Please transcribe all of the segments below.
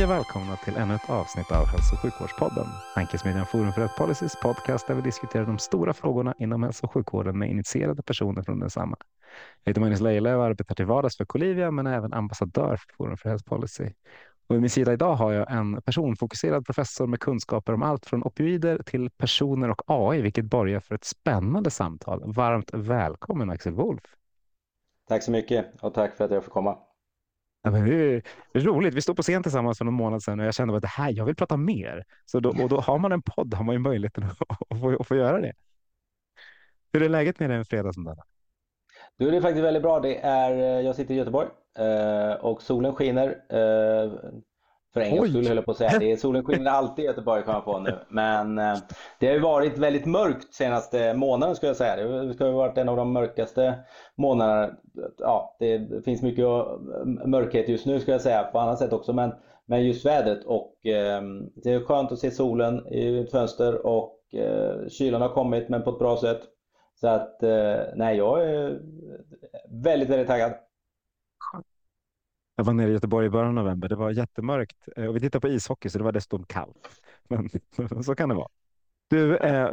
Hej och välkomna till ännu ett avsnitt av Hälso och sjukvårdspodden. Tankesmedjan Forum för Rätt policys podcast där vi diskuterar de stora frågorna inom hälso och sjukvården med initierade personer från densamma. Jag heter Magnus Leila och arbetar till vardags för Colivia men är även ambassadör för Forum för Health Policy. Och vid min sida idag har jag en personfokuserad professor med kunskaper om allt från opioider till personer och AI, vilket borgar för ett spännande samtal. Varmt välkommen Axel Wolf. Tack så mycket och tack för att jag får komma. Ja, men det, är, roligt. Vi stod på scen tillsammans för någon månad sedan och jag kände att det här, jag vill prata mer. Så då, och då har man en podd har man ju möjligheten att få, att få göra det. Hur är läget med dig en fredag som denna? Du, det är faktiskt väldigt bra. Det är, eh, jag sitter i Göteborg eh, och solen skiner. Eh, Eh, för en gångs skull höll jag på att säga. Det är, solen skiner alltid i Göteborg kommer jag på nu. Men eh, det har ju varit väldigt mörkt senaste månaden skulle jag säga. Det ska ha varit en av de mörkaste månaderna. Ja, det finns mycket mörkhet just nu ska jag säga på annat sätt också. Men, men just vädret och det är skönt att se solen i ett fönster och kylan har kommit men på ett bra sätt. Så att nej, jag är väldigt, väldigt taggad. Jag var nere i Göteborg i början av november. Det var jättemörkt eh, och vi tittade på ishockey så det var dessutom kallt. Men så kan det vara. Du, eh,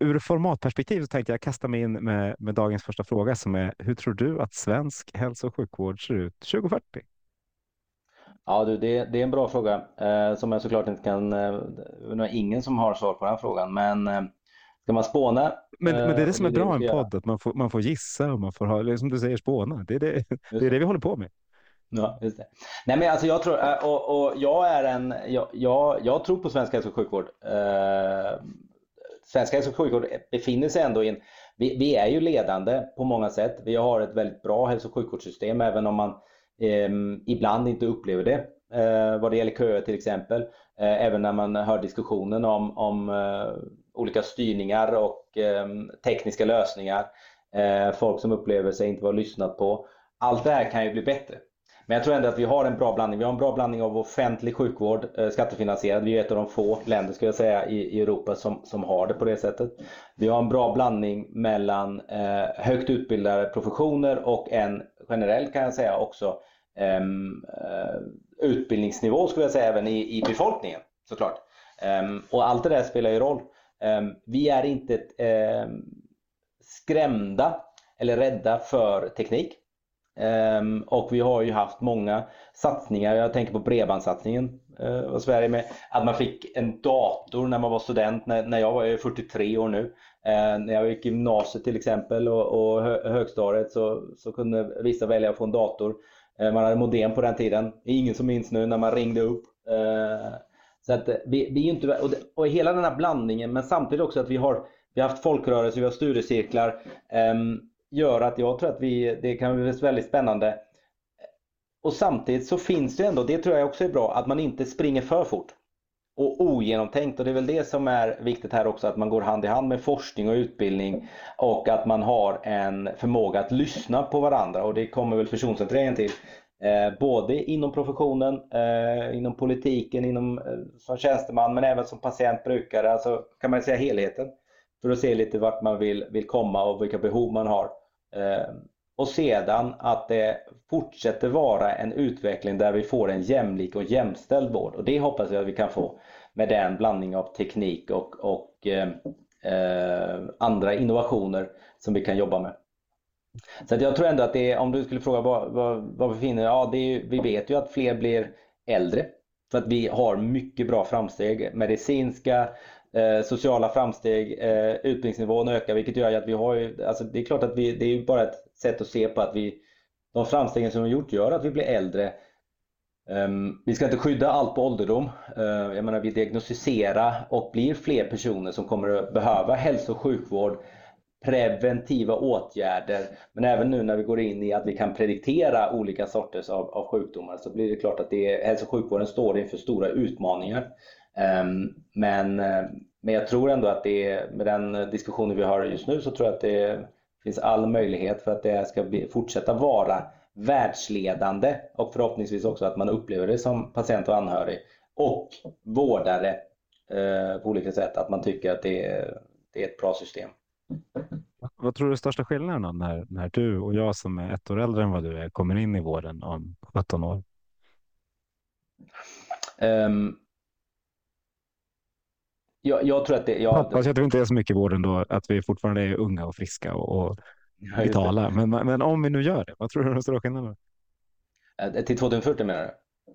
ur formatperspektiv så tänkte jag kasta mig in med, med dagens första fråga som är hur tror du att svensk hälso och sjukvård ser ut 2040? Ja du, det, det är en bra fråga eh, som jag såklart inte kan, eh, det är ingen som har svar på den frågan men eh, ska man spåna? Men, men det är det som är bra i en podd, att man får, man får gissa och man får ha, som du säger, spåna. Det är det, det, är det vi håller på med. Ja, just det. Nej, men alltså jag tror, eh, och, och jag är en, jag, jag, jag tror på svensk hälso och sjukvård. Eh, svensk hälso och sjukvård befinner sig ändå i en, vi, vi, är ju ledande på många sätt. Vi har ett väldigt bra hälso och sjukvårdssystem även om man eh, ibland inte upplever det. Eh, vad det gäller köer till exempel. Eh, även när man hör diskussionen om, om eh, olika styrningar och ehm, tekniska lösningar. Eh, folk som upplever sig inte vara lyssnat på. Allt det här kan ju bli bättre. Men jag tror ändå att vi har en bra blandning. Vi har en bra blandning av offentlig sjukvård, eh, skattefinansierad. Vi är ett av de få länder skulle jag säga i, Europa som, som har det på det sättet. Vi har en bra blandning mellan eh, högt utbildade professioner och en generell kan jag säga också ehm, eh, utbildningsnivå skulle jag säga även i, i befolkningen såklart. Ehm, och allt det där spelar ju roll. Ehm, vi är inte skrämda eller rädda för teknik. Ehm, och vi har ju haft många satsningar, jag tänker på bredbandssatsningen uh, Sverige med, att man fick en dator när man var student, när, när jag var jag 43 år nu. Eh, när jag gick i gymnasiet till exempel och, och högstadiet så, så kunde vissa välja att få en dator. Eh, man hade modem på den tiden, det är ingen som minns nu när man ringde upp. så att vi, vi är inte, och, det, och hela den här blandningen men samtidigt också att vi har, vi har haft folkrörelser, vi har studiecirklar. Um, gör att jag tror att vi, det kan bli väldigt spännande. Och samtidigt så finns det ändå, det tror jag också är bra, att man inte springer för fort och ogenomtänkt och det är väl det som är viktigt här också att man går hand i hand med forskning och utbildning och att man har en förmåga att lyssna på varandra och det kommer väl personcentreringen till. Eh, både inom professionen, eh, inom politiken, inom, eh, som tjänsteman men även som patient, brukare, alltså kan man säga helheten. För att se lite vart man vill, vill komma och vilka behov man har. Ehm, och sedan att det fortsätter vara en utveckling där vi får en jämlik och jämställd vård. Och det hoppas jag att vi kan få med den blandning av teknik och, och eh, andra innovationer som vi kan jobba med. Så jag tror ändå att det är, om du skulle fråga var vad, vad vi finner, ja det är, vi vet ju att fler blir äldre. För att vi har mycket bra framsteg, medicinska, Eh, sociala framsteg, eh, utbildningsnivån ökar vilket gör att vi har ju, alltså det är klart att vi, det är ju bara ett sätt att se på att vi, de framstegen som vi gjort gör att vi blir äldre. Um, vi ska inte skydda allt på ålderdom. Uh, jag menar vi diagnostiserar och blir fler personer som kommer att behöva hälso och sjukvård preventiva åtgärder. Men även nu när vi går in i att vi kan prediktera olika sorters av, av sjukdomar så blir det klart att det är, hälso och sjukvården står inför stora utmaningar. Um, men, eh, men jag tror ändå att det är, med den diskussionen vi har just nu så tror jag att det finns all möjlighet för att det ska bli, fortsätta vara världsledande och förhoppningsvis också att man upplever det som patient och anhörig och vårdare eh, på olika sätt, att man tycker att det är, det är ett bra system. Vad tror du är största skillnaden när, när du och jag som är ett år äldre än vad du är kommer in i vården om 17 år? Um, jag, jag, tror att det... Jag, Hoppas att du inte är så mycket i vården då, att vi fortfarande är unga och friska och, och vitala. Men, men om vi nu gör det, vad tror du är den stora skillnaden? Eh, till 2040 menar du?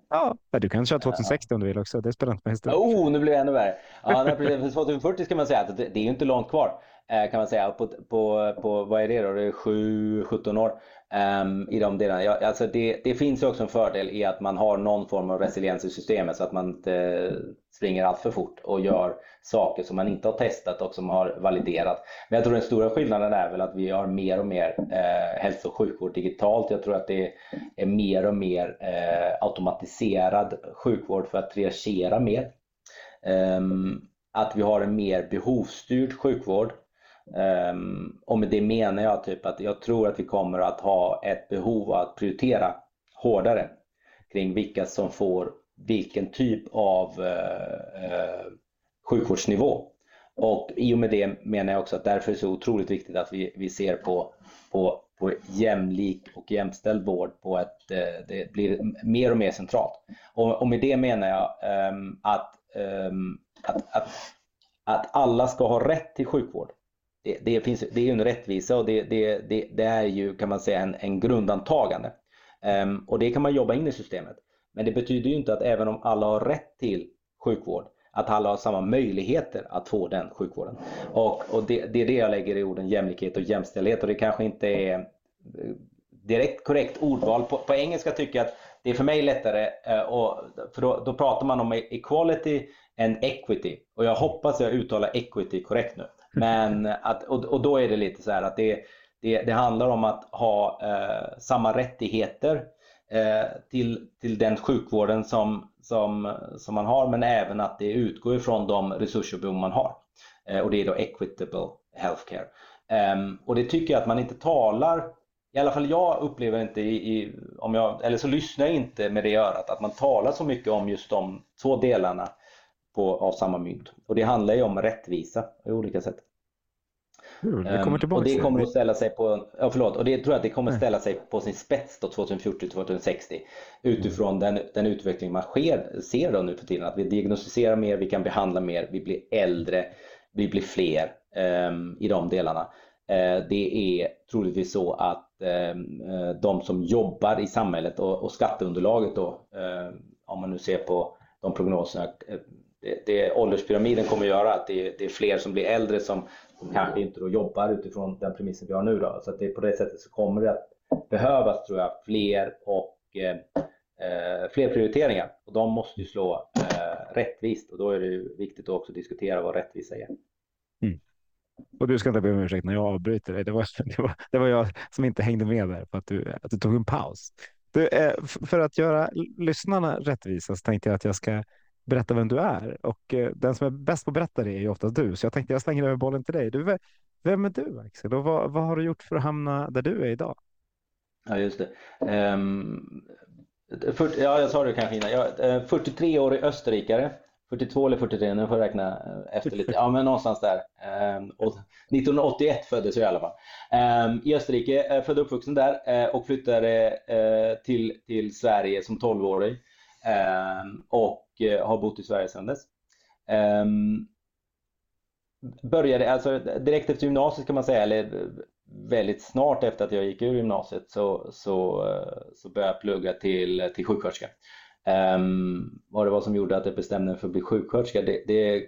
Ja, du kan köra 2060 om du vill också. Det spelar inte mest Oh, nu blir det ännu värre. Ja, för 2040 ska man säga att det, är inte långt kvar eh, kan man säga. På, på, på vad är det då? Det är 7-17 år um, i de delarna. Ja, alltså det, det finns också en fördel i att man har någon form av resiliens i systemet så att man inte springer allt för fort och gör saker som man inte har testat och som har validerat. Men jag tror den stora skillnaden är väl att vi har mer och mer eh, hälso och sjukvård digitalt. Jag tror att det är mer och mer eh, automatiserad sjukvård för att triagera mer. Um, att vi har en mer behovsstyrd sjukvård. Ehm, och med det menar jag typ att jag tror att vi kommer att ha ett behov att prioritera hårdare kring vilka som får vilken typ av eh, eh, sjukvårdsnivå. Och i och med det menar jag också att därför är det så otroligt viktigt att vi, vi ser på, på, på jämlik och jämställd vård på ett, eh, det blir mer och mer centralt. Och, och med det menar jag ehm, att, ehm, att, att, att alla ska ha rätt till sjukvård det, det, finns, det är ju en rättvisa och det, det, det, det är ju kan man säga en, en grundantagande. Um, och det kan man jobba in i systemet. Men det betyder ju inte att även om alla har rätt till sjukvård, att alla har samma möjligheter att få den sjukvården. Och, och det, det är det jag lägger i orden jämlikhet och jämställdhet och det kanske inte är eh, direkt korrekt ordval. På, på engelska tycker jag att det är för mig lättare, eh, och, för då, då pratar man om equality and equity och jag hoppas jag uttalar equity korrekt nu. Men att, och, och då är det lite så här att det, det, det handlar om att ha eh, samma rättigheter eh, till, till den sjukvården som, som, som man har men även att det utgår ifrån de resurser man har. Eh, och det är då equitable healthcare. Ehm, och det tycker jag att man inte talar i alla fall jag upplever inte i, i, om jag, eller så lyssnar jag inte med det örat, att man talar så mycket om just de två delarna på, av samma mynt. Och det handlar ju om rättvisa i olika sätt. Kul, det kommer tillbaka. Um, och det kommer att ställa sig på, ja förlåt, och det tror jag att det kommer att ställa sig på sin spets då 2040-2060 utifrån den, den utveckling man sker, ser då nu för tiden. Att vi diagnostiserar mer, vi kan behandla mer, vi blir äldre, vi blir fler um, i de delarna. Uh, det är troligtvis så att um, de som jobbar i samhället och, och skatteunderlaget då, uh, om man nu ser på de prognoserna, det, det ålderspyramiden kommer att göra att det, det, är fler som blir äldre som, som kanske inte då jobbar utifrån den premissen vi har nu. Då. Så att det, på det sättet så kommer det att behövas tror jag fler och eh, eh, fler prioriteringar och de måste ju slå eh, rättvist och då är det viktigt att också diskutera vad rättvisa är. Mm. Och du ska inte be om ursäkt när jag avbryter dig. Det var, det var, det var jag som inte hängde med där för att du, att du tog en paus. Du, eh, för att göra lyssnarna rättvisa så tänkte jag att jag ska berätta vem du är och eh, den som är bäst på att berätta det är ju oftast du. Så jag tänkte jag slänger över bollen till dig. Du, vem är du Axel och vad, vad har du gjort för att hamna där du är idag? Ja, just det. Ehm, um, 40, ja, jag sa det kanske innan. Jag, eh, 43-årig i österrikare. 42 eller 43, nu får jag räkna eh, efter lite. Ja, men någonstans där. Ehm, um, 1981 föddes jag i alla fall. Um, I Österrike, eh, född och uppvuxen där och flyttade uh, till, till Sverige som 12-årig. Ehm, och eh, har bott i Sverige sedan dess. Ehm, började, alltså direkt efter gymnasiet kan man säga, eller väldigt snart efter att jag gick ur gymnasiet så, så, eh, så började jag plugga till, till sjuksköterska. Um, vad det var som gjorde att jag bestämde mig för att bli sjuksköterska, det, det,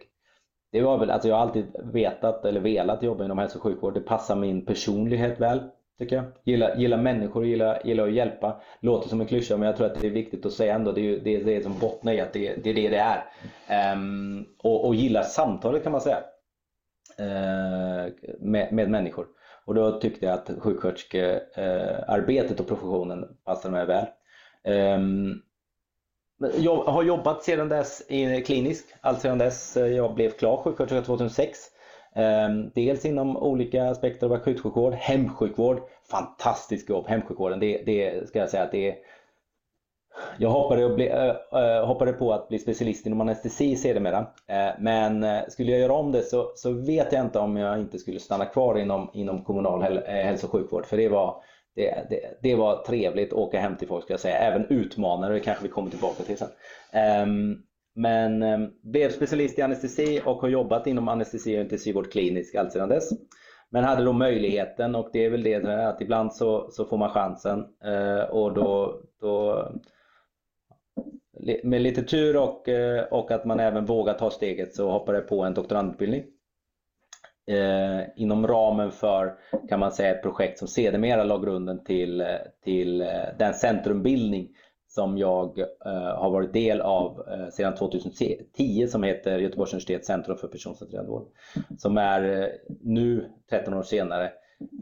det var väl, alltså jag har alltid vetat eller velat jobba inom hälso och sjukvård. Det passar min personlighet väl tycker jag. Gillar, gilla människor, gillar, gilla att hjälpa. Låter som en klyscha men jag tror att det är viktigt att säga ändå. Det är det, det som bottnar i att det, det är det det är. Um, och, och gillar samtalet kan man säga. Eh, med, med människor. Och då tyckte jag att sjuksköterskearbetet eh, och professionen passade mig väl. Um, jag har jobbat sedan dess i klinisk, allt sedan dess eh, jag blev klar sjuksköterska 2006. Ehm, dels inom olika aspekter av akutsjukvård, hemsjukvård, fantastiskt jobb, hemsjukvården, det, det ska jag säga att det är jag hoppade, bli, äh, hoppade, på att bli specialist inom anestesi sedermera. Äh, men äh, skulle jag göra om det så, så, vet jag inte om jag inte skulle stanna kvar inom, inom kommunal häl, eh, hälso och sjukvård. För det var, det, det, det, var trevligt att åka hem till folk ska jag säga. Även utmanare, det kanske vi kommer tillbaka till sen. Ähm, men ehm, blev specialist i anestesi och har jobbat inom anestesi och intensivvård kliniskt allt sedan dess. Men hade då möjligheten och det är väl det att ibland så, så får man chansen eh, och då, då med lite tur och, eh, och att man även vågar ta steget så hoppade jag på en doktorandutbildning. Eh, inom ramen för, kan man säga, ett projekt som sedermera la grunden till, eh, till den centrumbildning som jag eh, har varit del av eh, sedan 2010 som heter Göteborgs universitets centrum för personcentrerad vård. Som är eh, nu, 13 år senare,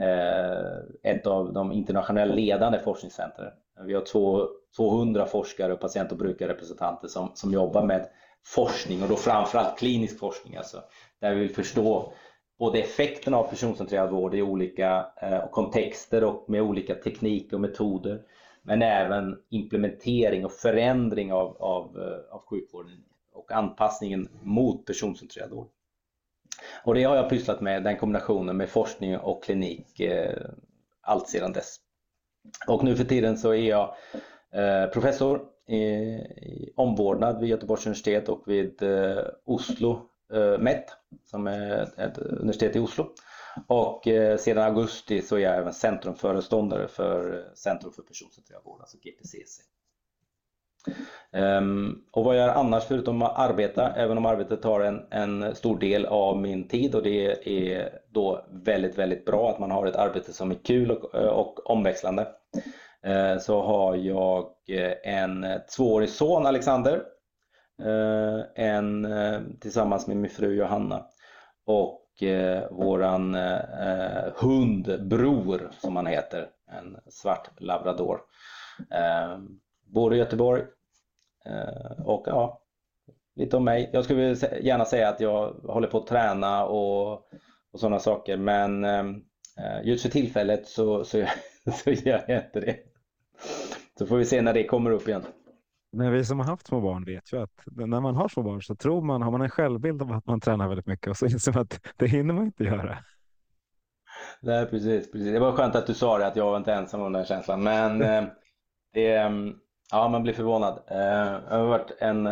eh, ett av de internationellt ledande forskningscentren. Vi har två 200 forskare och patient och brukarrepresentanter som, som jobbar med forskning och då framförallt klinisk forskning. Alltså, där vi vill förstå både effekterna av personcentrerad vård i olika eh, kontexter och med olika tekniker och metoder. Men även implementering och förändring av, av, eh, av sjukvården och anpassningen mot personcentrerad vård. Och det har jag pysslat med, den kombinationen med forskning och klinik eh, allt sedan dess. Och nu för tiden så är jag Eh, professor i omvårdnad vid Göteborgs universitet och vid eh, Oslo eh, MET som är ett universitet i Oslo. Och eh, sedan augusti så är jag även centrumföreståndare för eh, Centrum för personcentrerad vård, alltså GPCC. Um, ehm, och vad jag gör annars förutom att arbeta, även om arbetet tar en, en, stor del av min tid och det är då väldigt, väldigt bra att man har ett arbete som är kul och, eh, och omväxlande. Så har jag en tvåårig son Alexander, en tillsammans med min fru Johanna och och eh, våran eh, hund Bror, som han heter, en svart labrador. Eh, bor i Göteborg och ja, lite om mig. Jag skulle gärna säga att jag håller på att träna och, och sådana saker men just för tillfället så, så, så gör jag inte det. Så får vi se när det kommer upp igen. Men vi som har haft små barn vet ju att när man har små barn så tror man, har man en självbild av att man tränar väldigt mycket och så inser man att det hinner man inte göra. Nej, precis, precis. Det var skönt att du sa det, att jag var inte ensam om den känslan. Men eh, det, mm, ja, man blir förvånad. Eh, det har varit en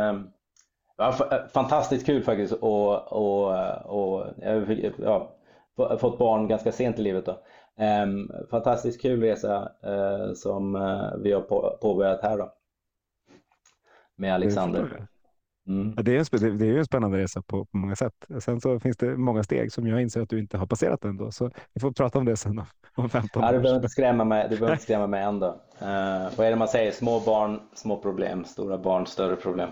ja, fantastiskt kul faktiskt och, och, och jag ja, fått barn ganska sent i livet. Då. Um, fantastiskt kul resa som vi har på, påbörjat här då. Med Alexander. Mm. det, är en, det är en spännande resa på, på, många sätt. Sen så finns det många steg som jag inser att du inte har passerat ändå. Så vi får prata om det sen om 15 år. Ja, du behöver inte skrämma mig, du behöver inte skrämma mig ändå. Uh, vad är det man säger? Små barn, små problem. Stora barn, större problem.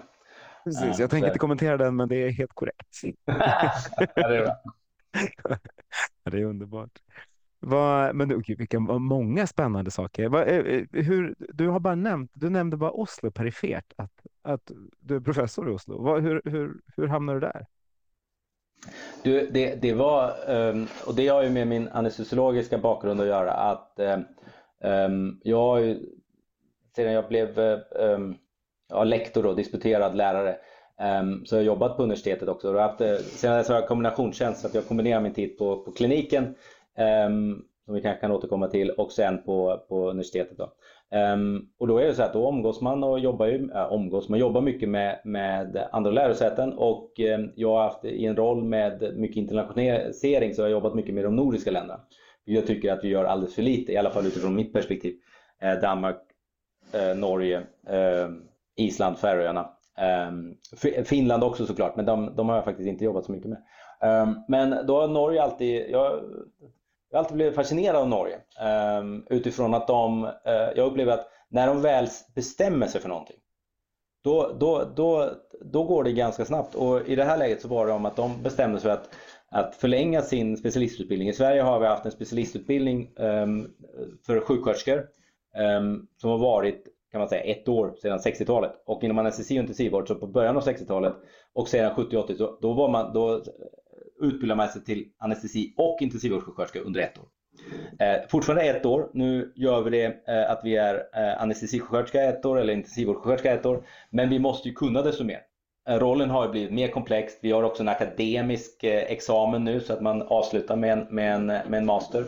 Precis, jag tänker inte kommentera den, men det är helt korrekt. ja, det är bra. det är underbart. Vad, men okay, vilka många spännande saker. Vad, eh, eh, hur, du har bara nämnt, du nämnde bara Oslo perifert, att, att du är professor i Oslo. Vad, hur, hur, hur hamnade du där? Du, det, det var, ehm, och det har ju med min anestesiologiska bakgrund att göra, att ehm, ehm, jag har ju, sedan jag blev eh, ja, lektor och disputerad lärare så jag har jobbat på universitetet också. Och haft, eh, sedan dess har jag kombinationstjänst, så att jag kombinerar min tid på, på kliniken som vi kanske kan återkomma till och sen på, på universitetet. Då. Um, och då är det så att då omgås man och jobbar ju, äh, omgås, man jobbar mycket med, med andra lärosäten och um, jag har haft i en roll med mycket internationalisering så jag har jobbat mycket med de nordiska länderna. Jag tycker att vi gör alldeles för lite, i alla fall utifrån mitt perspektiv. Ehm, Danmark, Norge, Island, Färöarna. Finland också såklart, men de, de har jag faktiskt inte jobbat så mycket med. Men då har Norge alltid, jag jag har alltid blivit fascinerad av Norge ehm, utifrån att de, eh, jag upplever att när de väl bestämmer sig för någonting då, då, då, då går det ganska snabbt och i det här läget så var det om att de bestämde sig för att att förlänga sin specialistutbildning. I Sverige har vi haft en specialistutbildning ehm, för sjuksköterskor ehm, som har varit kan man säga ett år sedan 60-talet och inom anestesi och intensivvård så på början av 60-talet och sedan 70-80 då, då, var man, då utbildar man sig till anestesi och intensivvårdssjuksköterska under ett år. Eh, fortfarande ett år. Nu gör vi det eh, att vi är eh, anestesisjuksköterska ett år eller intensivvårdssjuksköterska ett år. Men vi måste ju kunna desto mer. Eh, rollen har blivit mer komplex. Vi har också en akademisk eh, examen nu så att man avslutar med en, med en, med en master.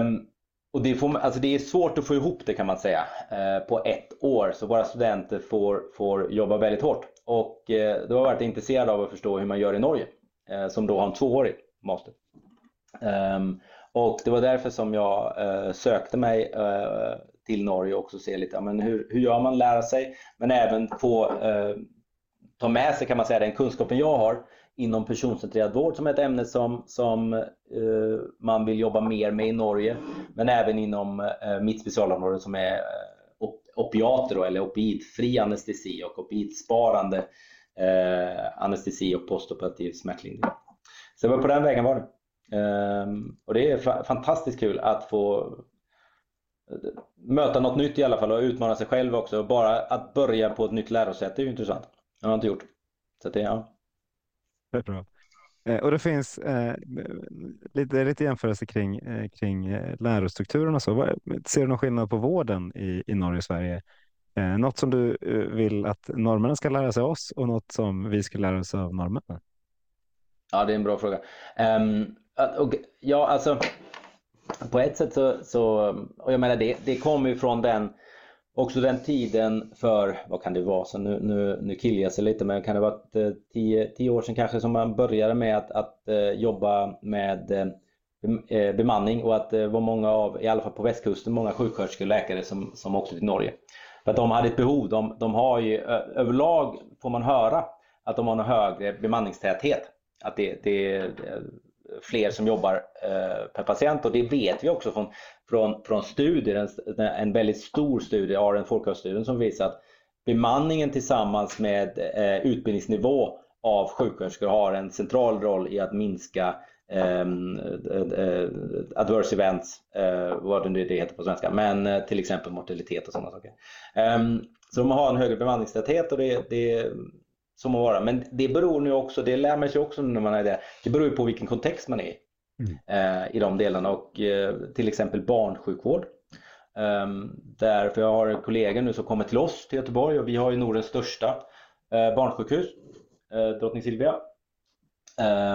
Um, och det, får, alltså det är svårt att få ihop det kan man säga eh, på ett år så våra studenter får, får jobba väldigt hårt. Och eh, då har jag varit intresserad av att förstå hur man gör i Norge Eh, som då har en tvåårig master. Um, och det var därför som jag eh, sökte mig eh, till Norge och också se lite, men hur, hur gör man, lära sig, men även få eh, ta med sig kan man säga den kunskapen jag har inom personcentrerad vård som är ett ämne som, som eh, man vill jobba mer med i Norge. Men även inom eh, mitt specialområde som är eh, opiater då, eller opioidfri anestesi och opioidsparande eh, anestesi och postoperativ smärtlindring. Så det var på den vägen var det. Ehm, och det är fantastiskt kul att få eh, möta något nytt i alla fall och utmana sig själv också. Bara att börja på ett nytt lärosäte är ju intressant. Det har jag inte gjort. Så det, ja. Det är bra. Eh, och det finns eh, lite, lite jämförelse kring, eh, kring eh, lärostrukturen och så. Ser du någon skillnad på vården i, i Norge och Sverige? Eh, något som du eh, vill att norrmännen ska lära sig av oss och något som vi ska lära oss av norrmännen? Ja, det är en bra fråga. Um, och, ja, alltså på ett sätt så, så och jag menar det, det kommer ju från den också den tiden för, vad kan det vara, så nu, nu, nu killar jag sig lite men kan det vara eh, tio, tio år sedan kanske som man började med att, att eh, jobba med eh, eh, bemanning och att det var många av, i alla fall på västkusten, många sjuksköterskor och läkare som, som åkte till Norge. För att de hade ett behov, de, de har ju överlag får man höra att de har en högre bemanningstäthet. Att det, det, fler som jobbar eh, per patient. Och det vet vi också från, från, från studier, en, en väldigt stor studie, Aren Folkhögstudien, som visar att bemanningen tillsammans med eh, utbildningsnivå av sjuksköterskor har en central roll i att minska adverse events, eh, vad det nu det heter på svenska, men eh, till exempel mortalitet och sådana saker. Um, så de har en högre bemanningstäthet och det, det som må vara. Men det beror nu också, det lär man sig också när man är där, det beror ju på vilken kontext man är i. Mm. Eh, I de delarna och eh, till exempel barnsjukvård. Eh, där, för jag har kollegor nu som kommer till oss till Göteborg och vi har ju Nordens största eh, barnsjukhus, eh, Drottning Silvia.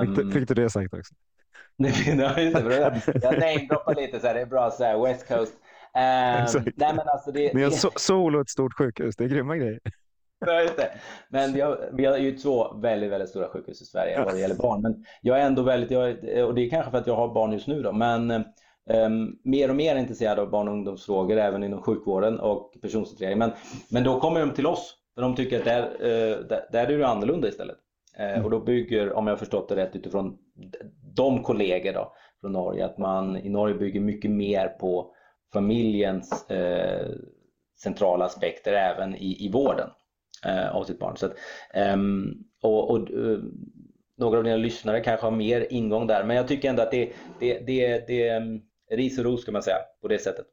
Fick du, fick du det sagt också? jag namedroppar lite så här, det är bra så här, West Coast. Um, nej, men alltså det, Ni har so sol och ett stort sjukhus, det är grymma grejer. Nej. Men vi har, vi har ju två väldigt, väldigt stora sjukhus i Sverige vad det gäller barn. Men jag är ändå väldigt, jag, och det är kanske för att jag har barn just nu då, men um, mer och mer intresserad av barn och ungdomsfrågor även inom sjukvården och personcentrering. Men, men då kommer de till oss, för de tycker att där, uh, där, där är det annorlunda istället. Mm. och då bygger, om jag har förstått det rätt, utifrån de kollegor då, från Norge, att man i Norge bygger mycket mer på familjens eh, centrala aspekter även i, i vården eh, av sitt barn. Så att, eh, och, och eh, några av dina lyssnare kanske har mer ingång där, men jag tycker ändå att det, det, det, det är ehm, ris och ros kan man säga på det sättet.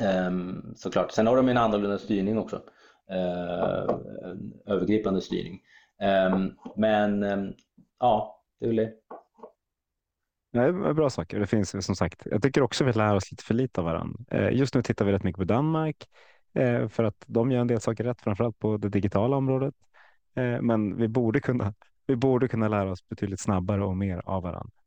Ehm, såklart. Sen har de en annorlunda styrning också. Eh, övergripande styrning. Ehm, men ehm, ja, det är det. Nej, bra saker. Det finns som sagt. Jag tycker också vi lär oss lite för lite av varandra. Eh, just nu tittar vi rätt mycket på Danmark. Eh, för att de gör en del saker rätt, framförallt på det digitala området. Eh, men vi borde kunna. Vi borde kunna lära oss betydligt snabbare och mer av varandra.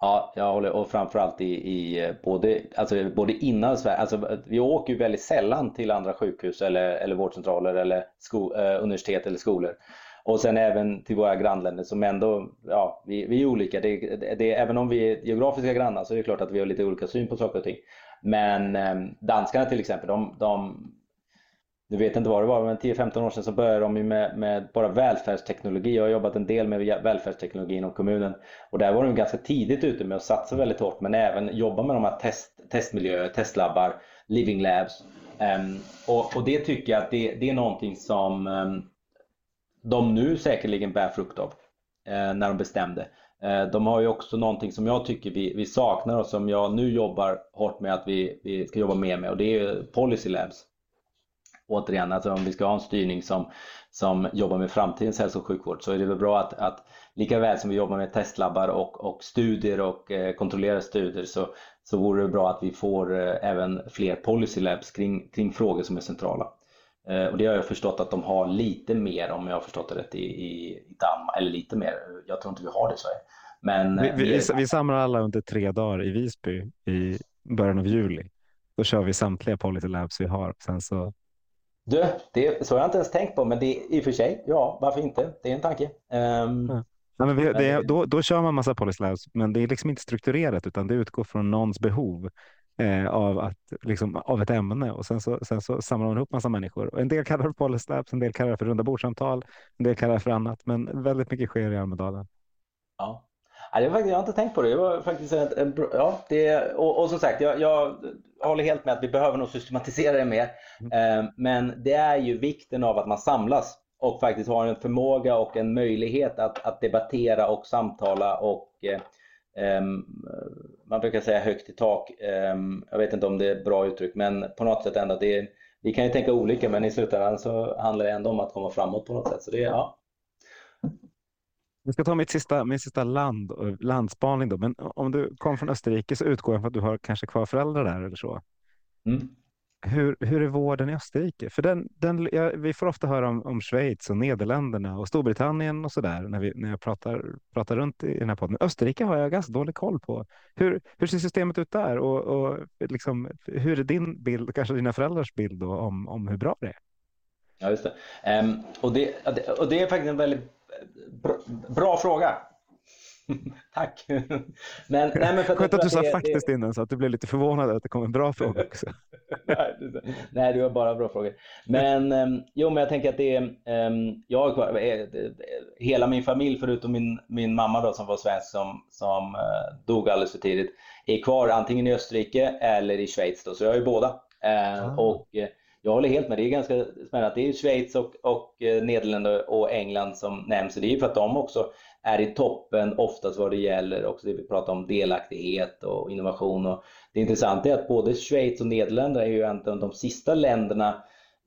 Ja, jag håller och framförallt i, i eh, både, alltså både innan Sverige, alltså vi åker ju väldigt sällan till andra sjukhus eller, eller vårdcentraler eller sko, eh, universitet eller skolor. Och sen även till våra grannländer som ändå, ja, vi, vi är olika. Det, det, det, även om vi är geografiska grannar så är det klart att vi har lite olika syn på saker och ting. Men eh, danskarna till exempel, de, de nu vet jag inte vad det var, men 10-15 år sedan så började de med, med, bara välfärdsteknologi. Jag har jobbat en del med välfärdsteknologi inom kommunen och där var de ganska tidigt ute med att satsa väldigt hårt men även jobba med de här test, testmiljöer, testlabbar, living labs. Um, och, och, det tycker jag att det, det är någonting som um, de nu säkerligen bär frukt av. Eh, när de bestämde. Eh, de har ju också någonting som jag tycker vi, vi saknar och som jag nu jobbar hårt med att vi, vi ska jobba mer med och det är Policy Labs. Återigen, alltså om vi ska ha en styrning som, som jobbar med framtidens hälso och sjukvård så är det väl bra att, att lika väl som vi jobbar med testlabbar och, och studier och eh, kontrollerade studier så, så vore det bra att vi får eh, även fler policy labs kring, kring frågor som är centrala. Eh, och det har jag förstått att de har lite mer om jag har förstått det rätt i, i, i Danmark, eller lite mer, jag tror inte vi har det Sverige. Men, vi, vi, vi, vi samlar alla under tre dagar i Visby i början av juli. Då kör vi samtliga policy labs vi har. Sen så du, det, så har jag inte ens tänkt på, men det i och för sig, ja, varför inte? Det är en tanke. Um, ja. Ja, men vi, det, då, då kör man massa policy labs, men det är liksom inte strukturerat utan det utgår från någons behov eh, av, att, liksom, av ett ämne och sen så, sen så samlar man ihop massa människor. Och en del kallar det policy labs, en del kallar det för runda bordsamtal, en del kallar det för annat, men väldigt mycket sker i Almedalen. Ja. Ja, det var faktiskt, jag har inte tänkt på det. det var faktiskt en, en, ja, det, och, och som sagt, jag, jag, håller helt med att vi behöver nog systematisera det mer. Mm. Eh, men det är ju vikten av att man samlas och faktiskt har en förmåga och en möjlighet att, att debattera och samtala och eh, ehm, man brukar säga högt i tak. Eh, jag vet inte om det är ett bra uttryck, men på något sätt ändå. Det, vi kan ju tänka olika, men i slutändan så handlar det ändå om att komma framåt på något sätt. Så det, ja, jag ska ta mitt sista, min sista land, landspaning då. Men om du kom från Österrike så utgår jag från att du har kanske kvar föräldrar där eller så. Mm. Hur, hur är vården i Österrike? För den, den, ja, vi får ofta höra om, om Schweiz och Nederländerna och Storbritannien och så där när, vi, när jag pratar, pratar runt i den här podden. Österrike har jag ganska dålig koll på. Hur, hur ser systemet ut där? Och, och liksom, hur är din bild, kanske dina föräldrars bild då, om, om hur bra det är? Ja, just det. Um, och, det, och det är faktiskt en väldigt Bra, bra fråga. Tack. Men, nej, men för Skönt att, du sa det, faktiskt det... innan så att du blev lite förvånad att det kom en bra fråga också. nej, det var bara bra frågor. Men um, jo, men jag tänker att det är um, jag, hela min familj förutom min, min mamma då som var svensk som, som uh, dog alldeles för tidigt är kvar antingen i Österrike eller i Schweiz då, så jag är båda. Uh, ah. och uh, jag håller helt med, det är ganska spännande. Det är Schweiz och, och eh, Nederländerna och England som nämns. Det är för att de också är i toppen oftast vad det gäller också det vi pratar om delaktighet och innovation. Och det intressanta är att både Schweiz och Nederländerna är ju en av de sista länderna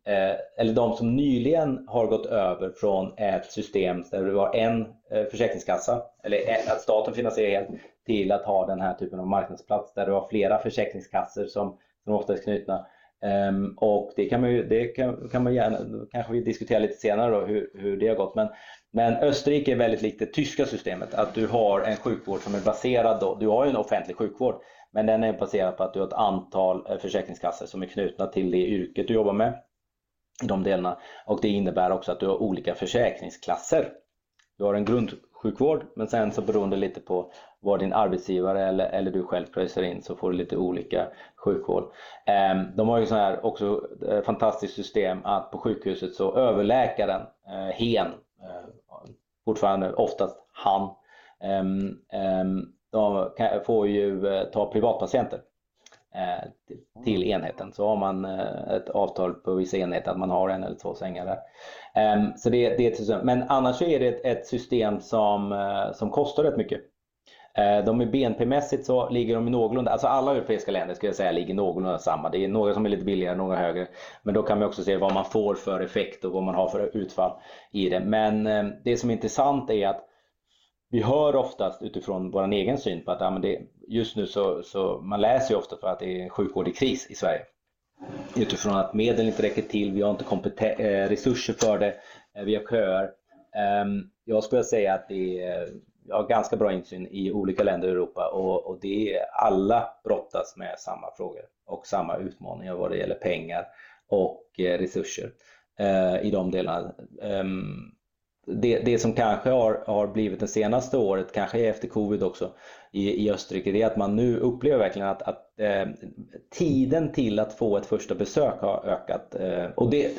eh, eller de som nyligen har gått över från ett system där det var en eh, försäkringskassa, eller att staten finansierar helt, till att ha den här typen av marknadsplats där det var flera försäkringskassor som, som oftast är knutna. Um, och det kan man ju, det kan, kan man gärna, kanske vi diskuterar lite senare då hur, hur det har gått. Men, men Österrike är väldigt likt det tyska systemet, att du har en sjukvård som är baserad då, du har ju en offentlig sjukvård, men den är baserad på att du har ett antal eh, försäkringskassor som är knutna till det yrket du jobbar med i de delarna. Och det innebär också att du har olika försäkringsklasser. Du har en grund sjukvård, men sen så beroende lite på vad din arbetsgivare eller, eller du själv pröjsar in så får du lite olika sjukvård. Ehm, de har ju så här också eh, fantastiskt system att på sjukhuset så överläkaren, eh, hen, eh, fortfarande oftast han, ehm, ehm, de får ju ta privatpatienter till enheten. Så har man ett avtal på vissa enheter att man har en eller två sängar där. Så det, det är ett system. Men annars är det ett system som, som kostar rätt mycket. Eh, de är BNP-mässigt så ligger de i någorlunda, alltså alla europeiska länder skulle jag säga ligger någorlunda samma. Det är några som är lite billigare, några högre. Men då kan man också se vad man får för effekt och vad man har för utfall i det. Men eh, det som är intressant är att vi hör oftast utifrån vår egen syn på att ja, men det, just nu så, så man läser ju ofta för att det är en sjukvård i kris i Sverige. Utifrån att medel inte räcker till, vi har inte eh, resurser för det, eh, vi har köer. Ehm, jag skulle säga att det är jag har ganska bra insyn i olika länder i Europa och, och det är, alla brottas med samma frågor och samma utmaningar vad det gäller pengar och eh, resurser i de delarna. Ehm, det, det, som kanske har, har blivit det senaste året, kanske efter covid också i, i Österrike, det är att man nu upplever verkligen att, att eh, tiden till att få ett första besök har ökat. Eh, och det,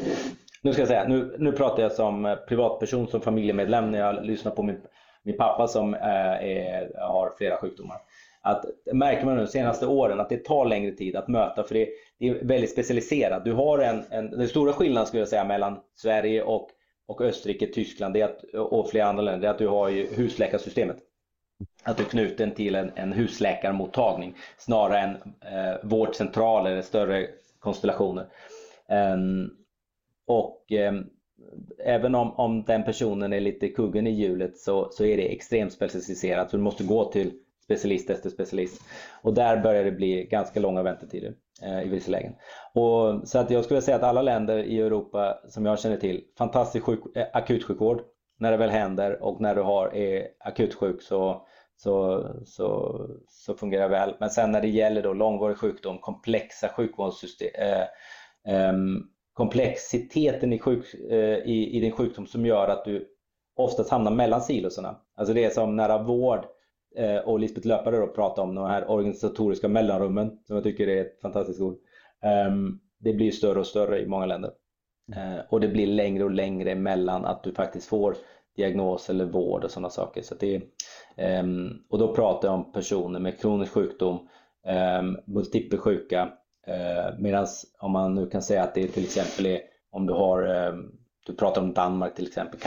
nu ska jag säga, nu, nu pratar jag som eh, privatperson, som familjemedlem när jag lyssnar på min min pappa som eh, är, har flera sjukdomar. Att, märker man nu de senaste åren att det tar längre tid att möta för det, det är väldigt specialiserat. Du har en, en, den stora skillnaden skulle jag säga mellan Sverige och och Österrike, Tyskland det att, och flera andra länder, det är att du har ju husläkarsystemet. Att du är knuten till en, en husläkarmottagning snarare än eh, vårdcentral eller större konstellationer. Um, och um, även om, om den personen är lite kuggen i hjulet så, så är det extremt specialiserat. Så du måste gå till specialist efter specialist. Och där börjar det bli ganska långa väntetider eh, i vissa lägen. Och, så att jag skulle säga att alla länder i Europa som jag känner till, fantastisk sjuk, eh, akutsjukvård när det väl händer och när du har, är akutsjuk så, så, så, så fungerar det väl. Men sen när det gäller då långvarig sjukdom, komplexa sjukvårdssystem, eh, eh, komplexiteten i, sjuk, eh, i, i din sjukdom som gör att du oftast hamnar mellan silosarna. Alltså det är som nära vård eh, och Lisbeth Löpare då pratar om de här organisatoriska mellanrummen som jag tycker är ett fantastiskt ord. Ehm, det blir större och större i många länder. Mm. Eh, och det blir längre och längre mellan att du faktiskt får diagnos eller vård och sådana saker. Så det, ehm, och då pratar jag om personer med kronisk sjukdom, ehm, multipel sjuka, Eh, Medan om man nu kan säga att det till exempel är om du har, eh, du pratar om Danmark till exempel,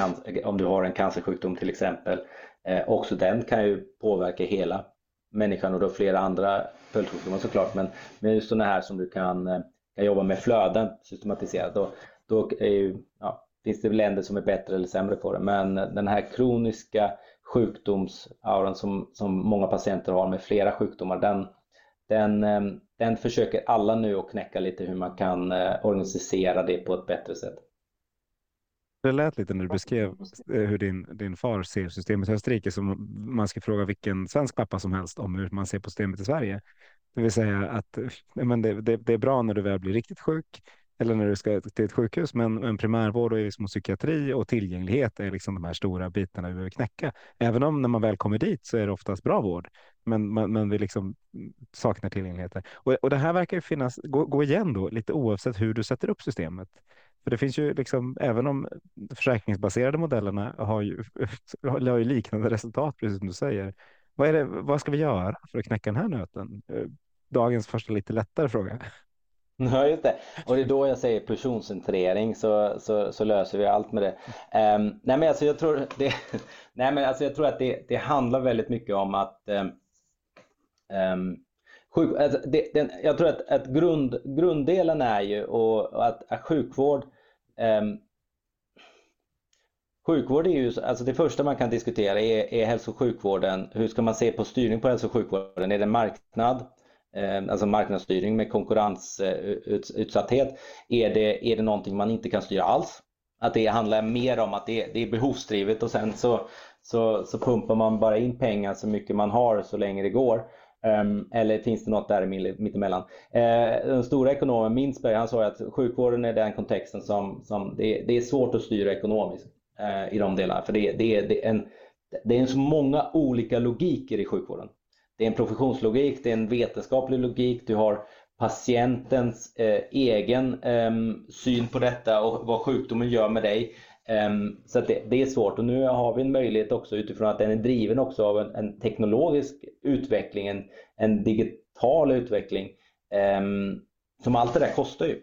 om du har en cancersjukdom till exempel, eh, också den kan ju påverka hela människan och då flera andra följdsjukdomar såklart. Men, men just sådana här som du kan, eh, kan jobba med flöden systematiserat, Och då är ju, ja, finns det länder som är bättre eller sämre på det. Men den här kroniska sjukdomsauran som, som många patienter har med flera sjukdomar, den, den, ehm, den försöker alla nu att knäcka lite hur man kan eh, organisera det på ett bättre sätt. Det lät lite när du beskrev eh, hur din, din far ser systemet i Österrike som man ska fråga vilken svensk pappa som helst om hur man ser på systemet i Sverige. Det vill säga att eh, men det, det, det är bra när du väl blir riktigt sjuk eller när du ska till ett sjukhus. Men men primärvård och liksom psykiatri och tillgänglighet är liksom de här stora bitarna vi behöver knäcka. Även om när man väl kommer dit så är det oftast bra vård, men, men, men vi liksom saknar tillgängligheten. Och, och det här verkar ju finnas, gå, gå igen då, lite oavsett hur du sätter upp systemet. För det finns ju liksom, även om försäkringsbaserade modellerna har ju, har ju liknande resultat, precis som du säger. Vad, är det, vad ska vi göra för att knäcka den här nöten? Eh, dagens första lite lättare fråga. Ja, just det. Och det är då jag säger personcentrering så, så, så löser vi allt med det. Um, nej, men alltså jag tror, det, nej, men alltså jag tror att det, det handlar väldigt mycket om att um, sjuk, alltså det, den, jag tror att, att grund, grunddelen är ju och, och att, att sjukvård um, Sjukvård är ju, alltså det första man kan diskutera är, är hälso och sjukvården. Hur ska man se på styrning på hälso och sjukvården? Är det marknad? Eh, alltså marknadsstyrning med konkurrensutsatthet, är det, är det någonting man inte kan styra alls? Att det handlar mer om att det, det är behovsdrivet och sen så, så, så pumpar man bara in pengar så mycket man har så länge det går. Um, eller finns det något där mittemellan? Uh, den stora ekonomen Mintzberg han sa att sjukvården är den kontexten som, som det, det är svårt att styra ekonomiskt uh, i de delarna. För det, det, det, är en, det är så många olika logiker i sjukvården. Det är en professionslogik, det är en vetenskaplig logik, du har patientens eh, egen eh, syn på detta och vad sjukdomen gör med dig. Eh, så det, det, är svårt och nu har vi en möjlighet också utifrån att den är driven också av en, en teknologisk utveckling, en, en digital utveckling. Ehm, som allt det där kostar ju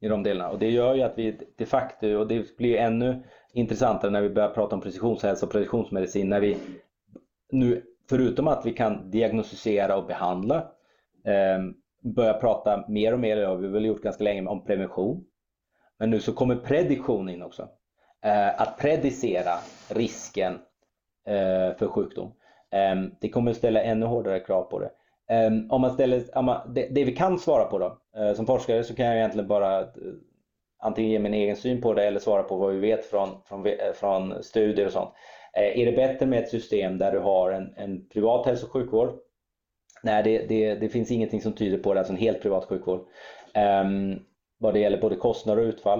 i de delarna och det gör ju att vi de facto, och det blir ännu intressantare när vi börjar prata om precisionshälsa och precisionsmedicin, när vi nu förutom att vi kan diagnostisera och behandla, eh, börja prata mer och mer, det har vi väl gjort ganska länge, om prevention. Men nu så kommer prediktion in också. Eh, att predicera risken eh, för sjukdom. Eh, det kommer ställa ännu hårdare krav på det. Ehm, om man ställer, om man, det, det, vi kan svara på då, eh, som forskare så kan jag egentligen bara eh, antingen ge min egen syn på det eller svara på vad vi vet från, från, eh, från studier och sånt. Eh, är det bättre med ett system där du har en, en privat hälso och sjukvård? Nej, det, det, det, finns ingenting som tyder på det, alltså en helt privat sjukvård. Um, vad det gäller både kostnader och utfall.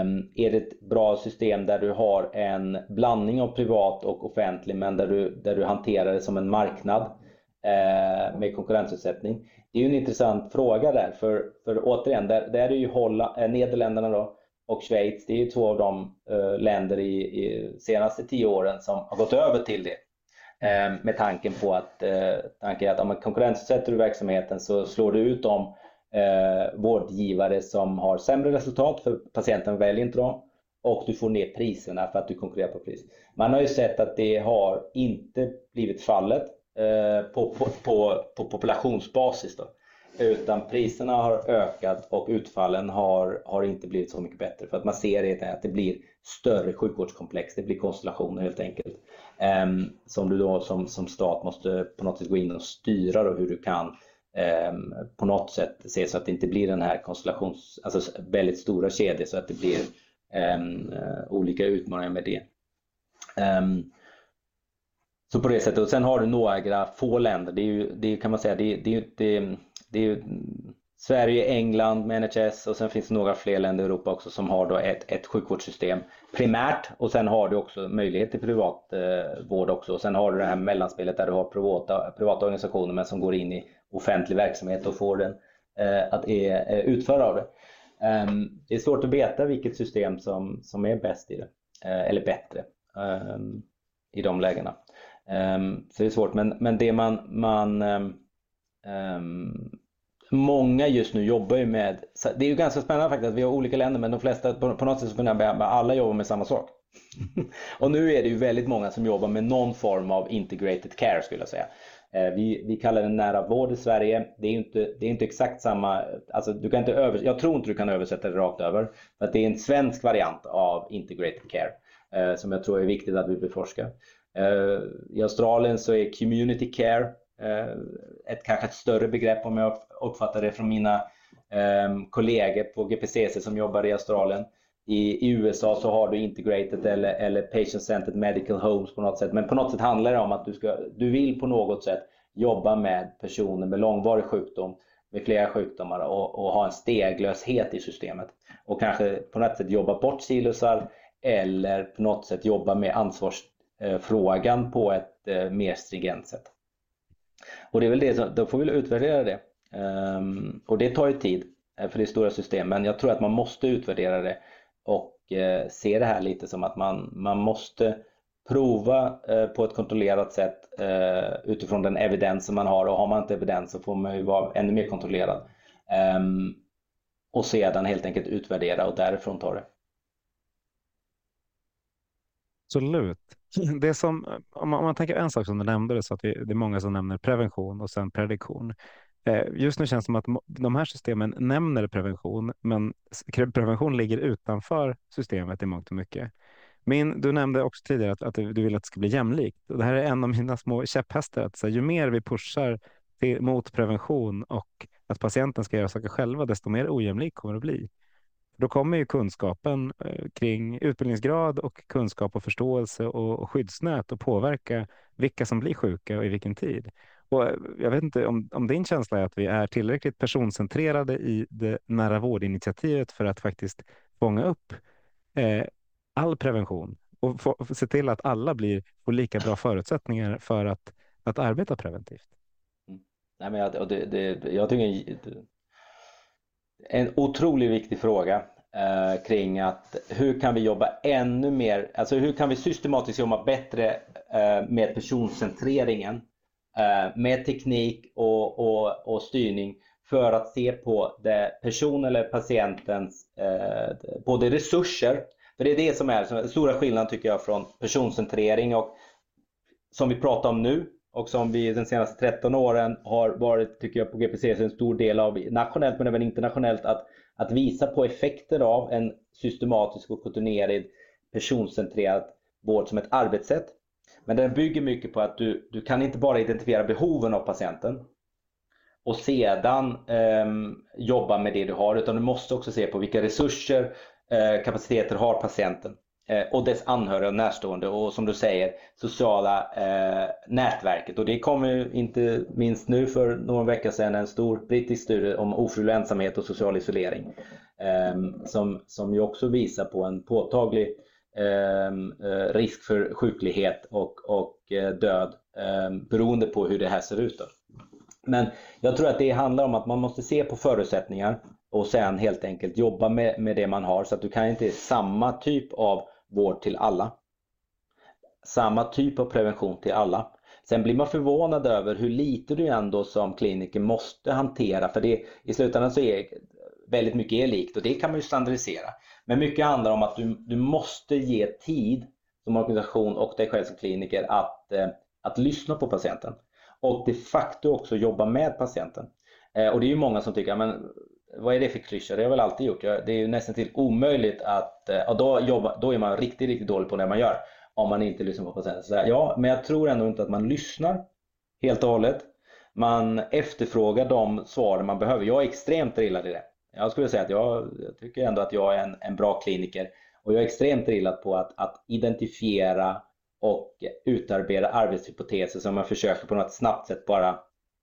Um, är det ett bra system där du har en blandning av privat och offentlig men där du, där du hanterar det som en marknad uh, med konkurrensutsättning? Det är ju en intressant fråga där för, för återigen, där, där är ju Holland, eh, Nederländerna då, och Schweiz, det är ju två av de eh, länder i, i senaste tio åren som har gått över till det. Eh, med tanken på att, eh, tanken att om man konkurrensutsätter du verksamheten så slår du ut de vårdgivare som har sämre resultat för patienten väljer inte dem. och du får ner priserna för att du konkurrerar på pris. Man har ju sett att det har inte blivit fallet på, på, på, på populationsbasis. Då. Utan priserna har ökat och utfallen har, har inte blivit så mycket bättre. För att man ser att det blir större sjukvårdskomplex, det blir konstellationer helt enkelt. Um, som du då som, som stat måste på något sätt gå in och styra då hur du kan um, på något sätt se så att det inte blir den här konstellations, alltså väldigt stora kedjor så att det blir um, olika utmaningar med det. så på det sättet, och sen har du några få länder, det är ju, det kan man säga, det, det, det, det är ju Sverige, England med NHS och sen finns det några fler länder i Europa också som har då ett, ett sjukvårdssystem primärt och sen har du också möjlighet till privat eh, vård också och sen har du det här mellanspelet där du har privata, privata organisationer men som går in i offentlig verksamhet och får den eh, att är, utföra av det. Um, det är svårt att veta vilket system som, som är bäst i det, eh, eller bättre um, i de lägena. Um, så det är svårt men, men det man, man många just nu jobbar ju med, det är ju ganska spännande faktiskt att vi har olika länder men de flesta på, på något sätt så funderar alla jobbar med samma sak. och nu är det ju väldigt många som jobbar med någon form av integrated care skulle jag säga. Eh, vi, vi kallar det nära vård i Sverige. Det är inte, det är inte exakt samma, alltså du kan inte över, jag tror inte du kan översätta det rakt över. För att det är en svensk variant av integrated care eh, som jag tror är viktigt att vi beforskar. Eh, I Australien så är community care Eh, ett kanske ett större begrepp om jag uppfattar det från mina eh, kollegor på GPCC som jobbar i Australien. I, I, USA så har du integrated eller, eller patient-centered medical homes på något sätt. Men på något sätt handlar det om att du, ska, du vill på något sätt jobba med personer med långvarig sjukdom, med flera sjukdomar och, och ha en steglöshet i systemet. Och kanske på något sätt jobba bort silosar eller på något sätt jobba med ansvarsfrågan på ett eh, mer stringent sätt. Och det är väl det, då får vi utvärdera det. Ehm, och det tar ju tid, eh, för det är stora system, men jag tror att man måste utvärdera det och eh, se det här lite som att man, man måste prova eh, på ett kontrollerat sätt utifrån den evidens som man har och har man inte evidens så får man ju vara ännu mer kontrollerad. Ehm, och sedan helt enkelt utvärdera och därifrån ta det. Absolut. Det som, eh, om man, om man tänker en sak som du nämnde, så att vi, det är många som nämner prevention och sen prediktion. Eh, just nu känns det som att de här systemen nämner prevention, men prevention ligger utanför systemet i mångt och mycket. Min, du nämnde också tidigare att, att, du vill att det ska bli jämlikt. Och det här är en av mina små käpphästar. Att så här, ju mer vi pushar till, mot prevention och att patienten ska göra saker själva, desto mer ojämlik kommer det att bli. Då kommer ju kunskapen eh, kring utbildningsgrad och kunskap och förståelse och skyddsnät att påverka vilka som blir sjuka och i vilken tid. Och eh, jag vet inte om, om din känsla är att vi är tillräckligt personcentrerade i det nära vårdinitiativet för att faktiskt fånga upp eh, all prevention och få, se till att alla blir, på lika bra förutsättningar för att, att arbeta preventivt. Mm. Nej, men jag, det, det, jag tycker en otroligt viktig fråga eh, kring att hur kan vi jobba ännu mer, alltså hur kan vi systematiskt jobba bättre eh, med personcentreringen eh, med teknik och, och, och styrning för att se på det person eller patientens eh, både resurser, för det är det som är den stora skillnaden tycker jag från personcentrering och som vi pratar om nu och som vi de senaste 13 åren har varit, tycker jag, på GPCC en stor del av nationellt men även internationellt att, att visa på effekter av en systematisk och kontinuerlig personcentrerad vård som ett arbetssätt. Men den bygger mycket på att du, du kan inte bara identifiera behoven av patienten och sedan eh, jobba med det du har utan du måste också se på vilka resurser, eh, kapaciteter har patienten. Eh, och dess anhöriga och närstående och som du säger sociala eh, nätverket. Och det kom ju inte minst nu för någon vecka sedan en stor brittisk studie om ofrivillig ensamhet och social isolering. Eh, som, som ju också visar på en påtaglig ehm, eh, risk för sjuklighet och, och eh, död ehm, beroende på hur det här ser ut. Då. Men jag tror att det handlar om att man måste se på förutsättningar och sen helt enkelt jobba med, med det man har så att du kan inte samma typ av vård till alla. Samma typ av prevention till alla. Sen blir man förvånad över hur lite du ändå som kliniker måste hantera för det, i slutändan så är väldigt mycket är likt och det kan man ju standardisera. Men mycket handlar om att du, du måste ge tid som organisation och dig själv som kliniker att, eh, att lyssna på patienten och de facto också jobba med patienten. Eh, och det är ju många som tycker, men vad är det för klyscha? Det har jag väl alltid gjort. Det är ju nästan till omöjligt att, eh, Ja, då, jobba, då är man riktigt, riktigt dålig på det man gör om man inte lyssnar på patienten. Så ja, men jag tror ändå inte att man lyssnar helt och hållet. Man efterfrågar de svar man behöver. Jag är extremt drillad i det. Jag skulle säga att jag, jag tycker ändå att jag är en, en, bra kliniker och jag är extremt drillad på att, att identifiera och utarbeta arbetshypoteser som man försöker på något snabbt sätt bara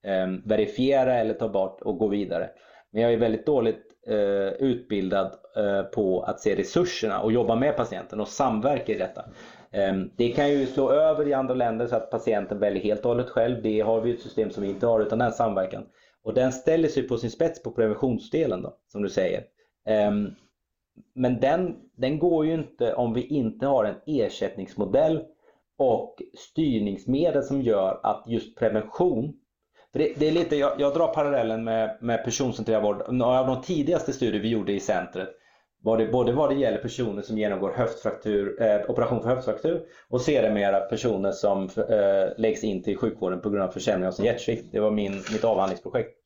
eh, verifiera eller ta bort och gå vidare. Men jag är väldigt dåligt eh, utbildad eh, på att se resurserna och jobba med patienten och samverka i detta. Eh, det kan ju slå över i andra länder så att patienten väljer helt och hållet själv. Det har vi ett system som vi inte har utan den samverkan. Och den ställer sig på sin spets på preventionsdelen då, som du säger. Ehm, men den, den går ju inte om vi inte har en ersättningsmodell och styrningsmedel som gör att just prevention för det, det är lite, jag, jag, drar parallellen med, med personcentrerad vård. Några av de tidigaste studier vi gjorde i centret var det, både vad det gäller personer som genomgår höftfraktur, eh, operation för höftfraktur och sedermera personer som eh, läggs in till sjukvården på grund av försämring av sin hjärtsvikt. Det var min, mitt avhandlingsprojekt.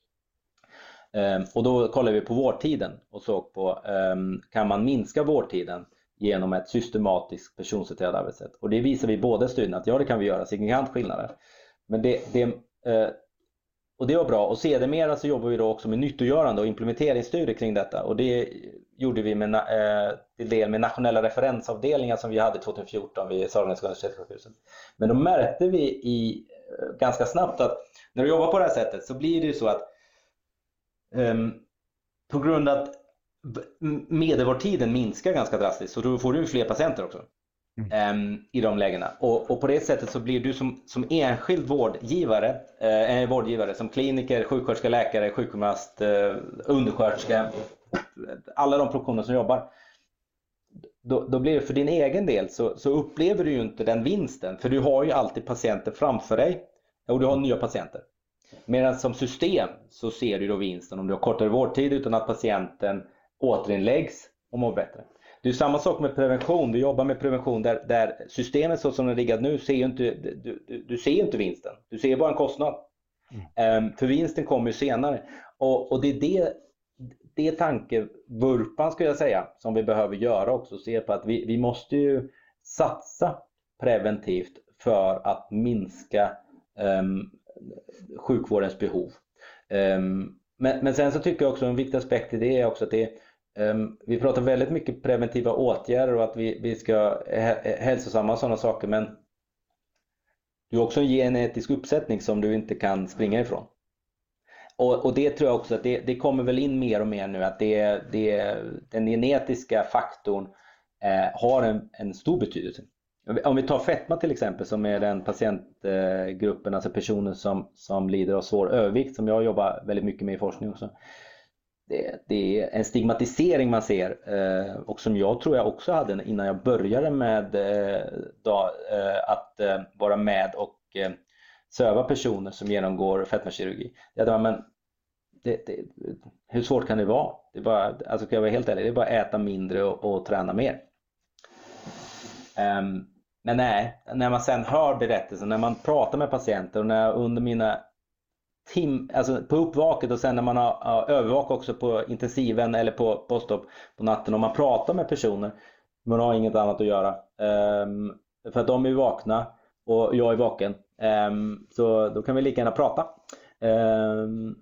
Eh, och då kollade vi på vårdtiden och såg på eh, kan man minska vårdtiden genom ett systematiskt personcentrerat arbetssätt. Och det visar vi i båda studierna att ja, det kan vi göra, signifikant skillnader. Men det, det eh, och det var bra och sedermera så jobbar vi då också med nyttogörande och implementeringsstudier kring detta och det gjorde vi med, eh, till del med nationella referensavdelningar som vi hade 2014 vid Sahlgrenska universitetssjukhuset. Men då märkte vi i, eh, ganska snabbt att när du jobbar på det här sättet så blir det ju så att eh, på grund av att medelvårdtiden minskar ganska drastiskt så då får du fler patienter också. Mm. Ehm, i de lägena. Och, och, på det sättet så blir du som, som enskild vårdgivare, eh, vårdgivare, som kliniker, sjuksköterska, läkare, sjukgymnast, eh, undersköterska, alla de professioner som jobbar. Då, då, blir det för din egen del så, så, upplever du ju inte den vinsten för du har ju alltid patienter framför dig och du har nya patienter. Medan som system så ser du då vinsten om du har kortare vårdtid utan att patienten återinläggs och mår bättre. Det är samma sak med prevention. Du jobbar med prevention där, där systemet så som det är riggat nu ser ju inte, du, du, du ser inte vinsten. Du ser bara en kostnad. Mm. Um, för vinsten kommer ju senare. Och, och det är det, det tankevurpan skulle jag säga som vi behöver göra också. Se på att vi, vi måste ju satsa preventivt för att minska um, sjukvårdens behov. Um, men, men sen så tycker jag också en viktig aspekt i det är också att det Ehm, vi pratar väldigt mycket preventiva åtgärder och att vi, vi ska hälsosamma sådana saker men du har också en genetisk uppsättning som du inte kan springa ifrån. Och, och det tror jag också att det, det, kommer väl in mer och mer nu att det, det, den genetiska faktorn eh, har en, en, stor betydelse. Om vi tar fetma till exempel som är den patientgruppen, alltså personer som, som lider av svår övervikt som jag jobbar väldigt mycket med i forskning också det, det, är en stigmatisering man ser eh, och som jag tror jag också hade innan jag började med eh, då, eh, att eh, vara med och eh, söva personer som genomgår fetmakirurgi. Det men det, det, hur svårt kan det vara? Det är bara, alltså ska jag vara helt ärlig, det är bara att äta mindre och, och träna mer. Um, men nej, när man sen hör berättelsen, när man pratar med patienter och när jag under mina tim, alltså på uppvaket och sen när man har, har övervakat också på intensiven eller på postop på natten och man pratar med personer. Man har inget annat att göra. Um, för att de är vakna och jag är vaken. Um, så då kan vi lika gärna prata. Um,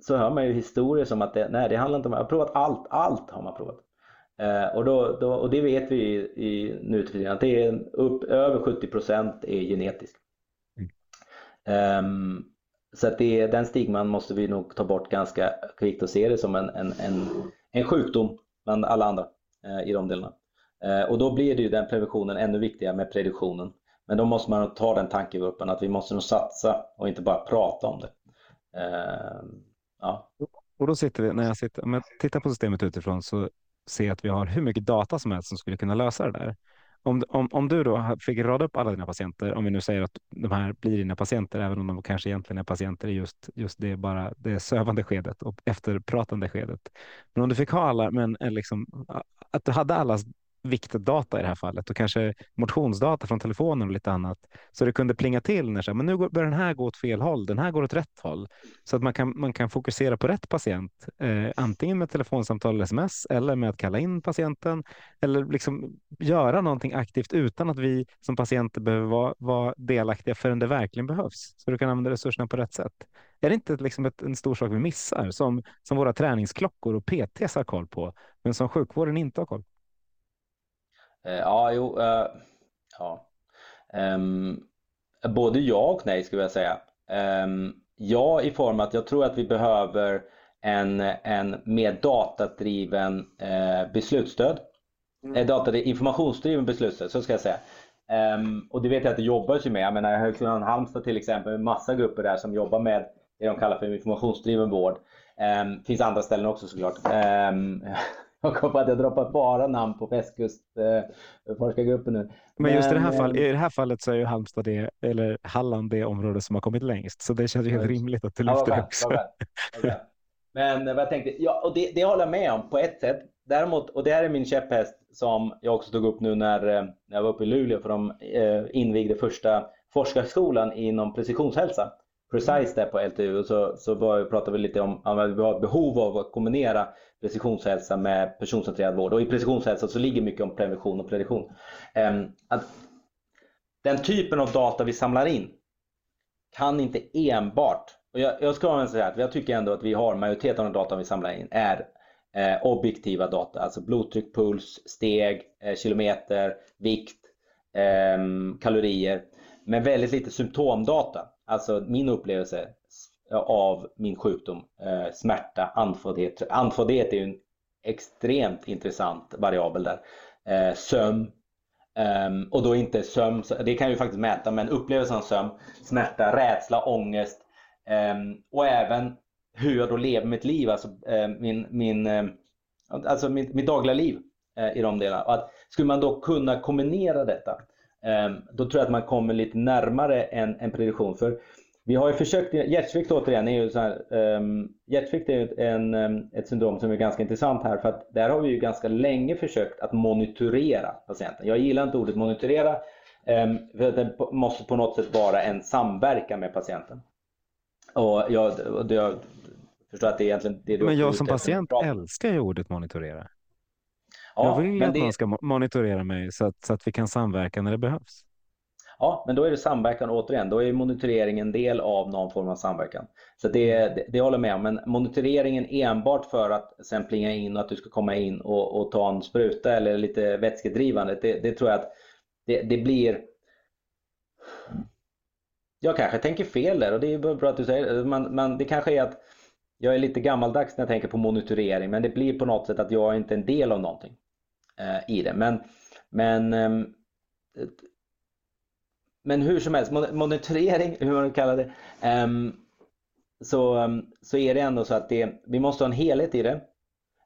så hör man ju historier som att det, nej det handlar inte om, jag har provat allt, allt har man provat. Uh, och, då, då, och det vet vi i, i nu till att det är upp, över 70% är genetiskt. Mm. Så att det, den stigman måste vi nog ta bort ganska kvickt och se det som en, en, en, en sjukdom bland alla andra eh, i de delarna. Eh, och då blir det ju den preventionen ännu viktigare med prediktionen. Men då måste man ta den tankevurpan att vi måste nog satsa och inte bara prata om det. Eh, ja. Och då sitter vi, när jag sitter, om jag tittar på systemet utifrån så ser jag att vi har hur mycket data som helst som skulle kunna lösa det där om, om, om du då fick rada upp alla dina patienter, om vi nu säger att de här blir dina patienter, även om de kanske egentligen är patienter i just, just det, bara det sövande skedet och efterpratande skedet. Men om du fick ha alla, men eh, liksom, att du hade allas viktig data i det här fallet och kanske motionsdata från telefonen och lite annat. Så det kunde plinga till när så här, men nu börjar den här gå åt fel håll, den här går åt rätt håll. Så att man kan, man kan fokusera på rätt patient, eh, antingen med telefonsamtal eller sms eller med att kalla in patienten eller liksom göra någonting aktivt utan att vi som patienter behöver vara, vara delaktiga förrän det verkligen behövs. Så du kan använda resurserna på rätt sätt. Är det inte liksom ett, en stor sak vi missar som, som våra träningsklockor och PTs har koll på, men som sjukvården inte har koll på? Eh, ja, jo, uh, ja. Um, både ja och nej skulle jag säga. Um, ja i form att jag tror att vi behöver en, en mer datadriven uh, beslutsstöd. Mm. Uh, data, informationsdriven beslutsstöd, så ska jag säga. Um, och det vet jag att det jobbas ju med. Jag menar Högskolan Halmstad till exempel, med massa grupper där som jobbar med det de kallar för informationsdriven vård. Um, finns andra ställen också såklart. Um, jag kom på att jag droppat bara namn på västkustforskargruppen eh, nu. Men just Men, i, det här fall, i det här fallet så är ju Halmstad det, eller Halland det område som har kommit längst. Så det känns ju helt rimligt att du lyfter det också. Men vad jag tänkte, ja, och det, det håller jag med om på ett sätt. Däremot, och det här är min käpphäst som jag också tog upp nu när, när jag var uppe i Luleå för de eh, invigde första forskarskolan inom precisionshälsa. Precise där på LTU och så, så var, pratade vi lite om att vi har behov av att kombinera precisionshälsa med personcentrerad vård. Och i precisionshälsa så ligger mycket om prevention och prediktion. Ehm, att den typen av data vi samlar in kan inte enbart, och jag, jag ska säga att jag tycker ändå att vi har majoriteten av den data vi samlar in är eh, objektiva data, alltså blodtryck, puls, steg, eh, kilometer, vikt, eh, kalorier, men väldigt lite symptomdata. Alltså min upplevelse av min sjukdom, eh, smärta, andfåddhet. Andfåddhet är ju en extremt intressant variabel där. Eh, sömn, Um, och då inte sömn, det kan jag ju faktiskt mäta, men upplevelsen av sömn, smärta, rädsla, ångest um, och även hur jag då lever mitt liv, alltså uh, min, min, uh, alltså mitt, mitt dagliga liv uh, i de delarna. Och att, skulle man då kunna kombinera detta, då tror jag att man kommer lite närmare en, en prediktion. För vi har ju försökt, hjärtsvikt återigen är ju så här, um, hjärtsvikt är en, um, ett syndrom som är ganska intressant här för att där har vi ju ganska länge försökt att monitorera patienten. Jag gillar inte ordet monitorera um, för att det måste på något sätt vara en samverkan med patienten. Och jag, jag förstår att det är egentligen det du Men jag som patient älskar ju ordet monitorera. Ja, jag vill att det... någon ska monitorera mig så att, så att vi kan samverka när det behövs. Ja, men då är det samverkan återigen. Då är monitorering en del av någon form av samverkan. Så det, mm. det, det håller jag med om. Men monitoreringen enbart för att sen plinga in och att du ska komma in och, och ta en spruta eller lite vätskedrivande. Det, det tror jag att det, det blir jag kanske tänker fel där och det är bra att du säger. Man, man, det kanske är att jag är lite gammaldags när jag tänker på monitorering men det blir på något sätt att jag är inte en del av någonting Eh, i det. Men, men eh, men hur som helst, monitorering, hur man kallar det, ehm, så, ehm, så är det ändå så att det, vi måste ha en helhet i det.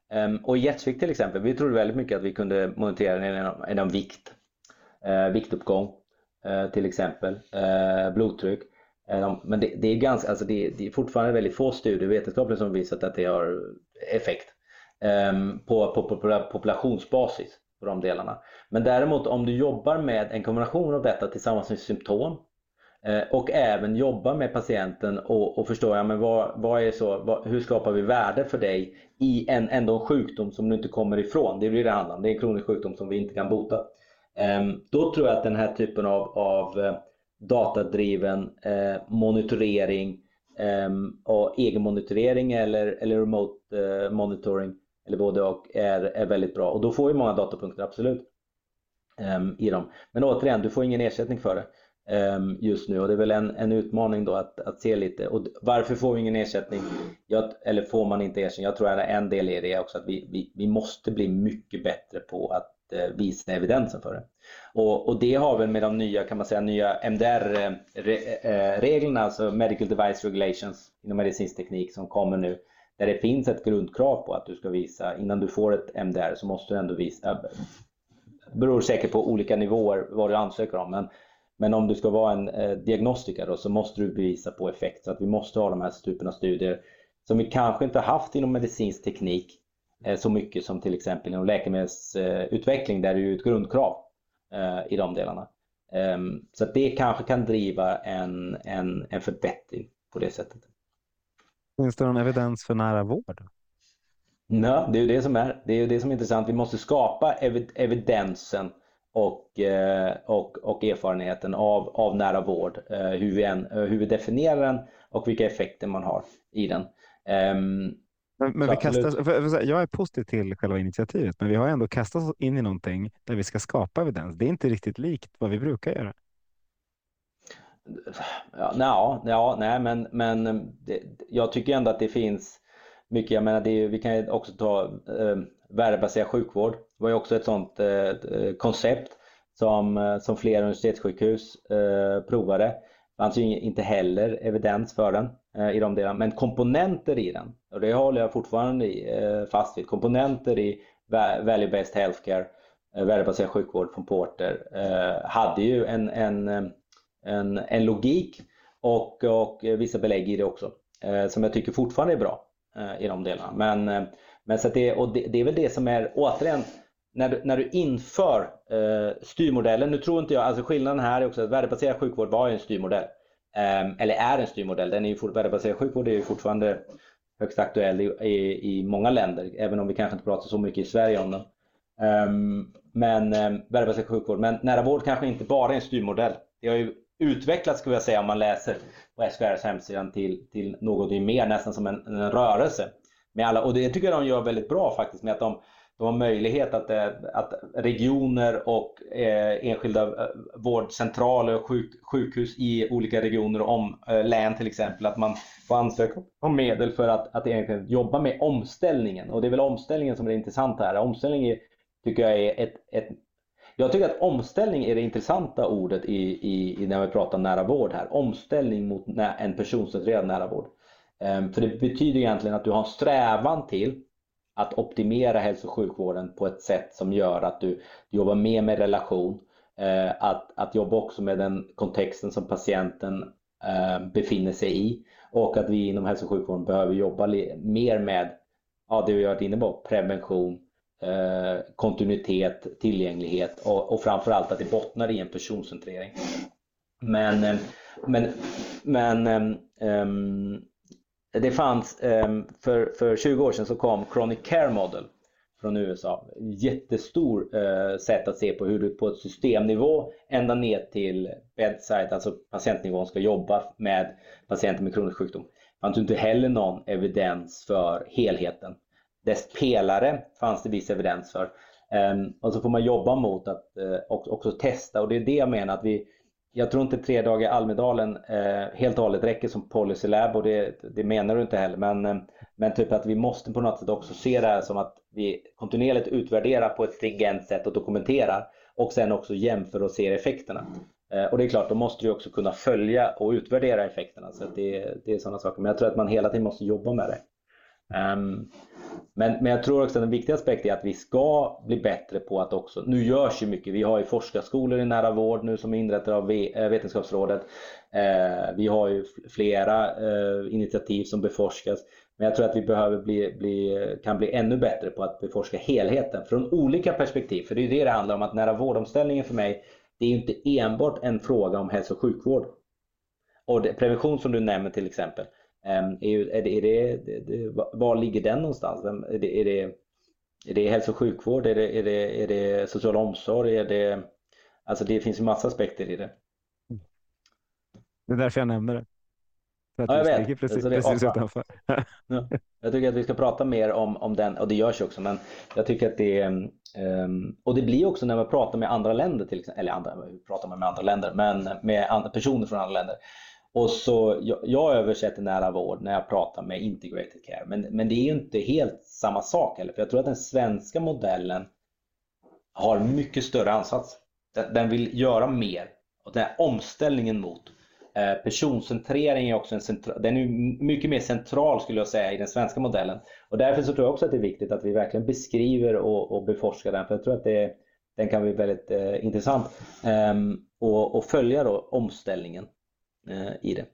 Ehm, och i hjärtsvikt till exempel, vi trodde väldigt mycket att vi kunde monitorera genom, genom vikt, eh, viktuppgång eh, till exempel, blodtryck. men det, det, är ganska, alltså det, det, är fortfarande väldigt få studier vetenskapligt som visat att det har effekt Ehm, på, på, på populationsbasis på de delarna. Men däremot om du jobbar med en kombination av detta tillsammans med symptom eh, och även jobbar med patienten och, och förstår ja, men vad, vad är så, vad, hur skapar vi värde för dig i en ändå en sjukdom som du inte kommer ifrån. Det blir det handlar om. Det är en kronisk sjukdom som vi inte kan bota. Ehm, då tror jag att den här typen av, av eh, datadriven eh, monitorering ehm, och egenmonitorering eller, eller remote eh, monitoring eller både och, är, är väldigt bra. Och då får vi många datapunkter, absolut, um, i dem. Men återigen, du får ingen ersättning för det um, just nu och det är väl en, en utmaning då att, att se lite. Och varför får vi ingen ersättning? Jag, eller får man inte ersättning? Jag tror att en del i det är också att vi, vi, vi måste bli mycket bättre på att eh, visa evidensen för det. Och, och, det har väl med de nya, kan man säga, nya MDR-reglerna, eh, eh, alltså Medical Device Regulations inom medicinsk teknik som kommer nu där det finns ett grundkrav på att du ska visa, innan du får ett MDR så måste du ändå visa, det beror säkert på olika nivåer vad du ansöker om. Men, men om du ska vara en eh, diagnostiker då, så måste du bevisa på effekt. Så att vi måste ha de här typen av studier som vi kanske inte haft inom medicinsk teknik eh, så mycket som till exempel inom läkemedelsutveckling där det är ett grundkrav eh, i de delarna. Um, så att det kanske kan driva en, en, en förbättring på det sättet. Finns det någon evidens för nära vård? Nej, det är ju det som är, det är det som är intressant. Vi måste skapa ev evidensen och, eh, och, och erfarenheten av, av nära vård, eh, hur, vi än, hur vi definierar den och vilka effekter man har i den. Um, men, men vi kastas, för, för, jag är positiv till själva initiativet, men vi har ändå kastat oss in i någonting där vi ska skapa evidens. Det är inte riktigt likt vad vi brukar göra. Ja, ja, nej, men, men det, jag tycker ändå att det finns mycket. Jag menar, det, vi kan också ta eh, värdebaserad sjukvård. Det var ju också ett sådant eh, eh, koncept som, eh, som flera universitetssjukhus eh, provade. Det fanns ju inte heller evidens för den eh, i de delarna, men komponenter i den, och det håller jag fortfarande i, eh, fast vid, komponenter i value-based healthcare, eh, värdebaserad sjukvård från Porter, eh, hade ju en, en, en, en logik och, och vissa belägg i det också, eh, som jag tycker fortfarande är bra eh, i de delarna. Men, eh, men så det, och det, det är väl det som är, återigen, när du, när du inför eh, styrmodellen, nu tror inte jag, alltså skillnaden här är också att värdebaserad sjukvård var en styrmodell. Eh, eller är en styrmodell. Den är ju, värdebaserad sjukvård är ju fortfarande högst aktuell i, i, i, många länder, även om vi kanske inte pratar så mycket i Sverige om den. Eh, men eh, värdebaserad sjukvård. Men nära vård kanske inte bara är en styrmodell. Det har ju utvecklats, skulle jag säga, om man läser på SKRs hemsida till, till något mer, nästan som en, en rörelse. Med alla, och det tycker jag de gör väldigt bra faktiskt, med att de de har möjlighet att, eh, att regioner och eh, enskilda eh, vårdcentraler och sjuk, sjukhus i olika regioner och om, eh, län till exempel, att man får ansöka om medel för att, att egentligen jobba med omställningen. Och det är väl omställningen som är intressant här. Omställning är, tycker jag är ett, ett jag tycker att omställning är det intressanta ordet i, i, i när vi pratar nära vård här. Omställning mot en personcentrerad nära vård. Um, för det betyder egentligen att du har en strävan till att optimera hälso och sjukvården på ett sätt som gör att du jobbar mer med relation, uh, att, att jobba också med den kontexten som patienten uh, befinner sig i och att vi inom hälso och sjukvården behöver jobba mer med ja, det vi har varit inne på, prevention, Eh, kontinuitet, tillgänglighet och, och framförallt att det bottnar i en personcentrering. Men, eh, men, men um, det fanns, um, för, för 20 år sedan så kom Chronic Care Model från USA. Jättestor uh, sätt att se på hur du på ett systemnivå ända ner till bedside, alltså patientnivån, ska jobba med patienter med kronisk sjukdom. Det fanns inte heller någon evidens för helheten. Dess pelare fanns det viss evidens för. Ehm, och så får man jobba mot att eh, också, testa och det är det jag menar att vi jag tror inte tre dagar i Almedalen eh, helt och hållet räcker som policy lab och det, det menar du inte heller. Men, eh, men typ att vi måste på något sätt också se det här som att vi kontinuerligt utvärderar på ett stringent sätt och dokumenterar och sen också jämför och ser effekterna. Eh, och det är klart, då måste du också kunna följa och utvärdera effekterna. Så det, det är sådana saker. Men jag tror att man hela tiden måste jobba med det. Um, men, men jag tror också att en viktig aspekt är att vi ska bli bättre på att också, nu görs ju mycket, vi har ju forskarskolor i nära vård nu som är inrättade av eh, Vetenskapsrådet. Ehm, vi har ju flera eh, initiativ som beforskas. Men jag tror att vi behöver bli, bli, kan bli ännu bättre på att beforska helheten från olika perspektiv. För det är ju det det handlar om, att nära vårdomställningen för mig, det är ju inte enbart en fråga om hälso och sjukvård. Och det, prevention som du nämner till exempel. Ehm, är, det, är det, var ligger den någonstans? Är det, är det, är det hälso och sjukvård? Är det, är det, är det social omsorg? Är det, alltså det finns ju massa aspekter i det. Det är därför jag nämner det. För att ja, jag vet. Precis, precis utanför. ja. Jag tycker att vi ska prata mer om, om den, och det görs ju också, men jag tycker att det um, och det blir också när man pratar med andra länder, till exempel, eller andra, pratar man med andra länder, men med andra personer från andra länder, och så, jag, jag översätter nära vård när jag pratar med integrated care. Men, men det är ju inte helt samma sak heller. För jag tror att den svenska modellen har mycket större ansats. Den, den vill göra mer. Och den här omställningen mot eh, personcentrering är också en central, den är mycket mer central skulle jag säga i den svenska modellen. Och därför så tror jag också att det är viktigt att vi verkligen beskriver och, och beforskar den. För jag tror att det den kan bli väldigt eh, intressant. Ehm, och, och, följa då omställningen i det.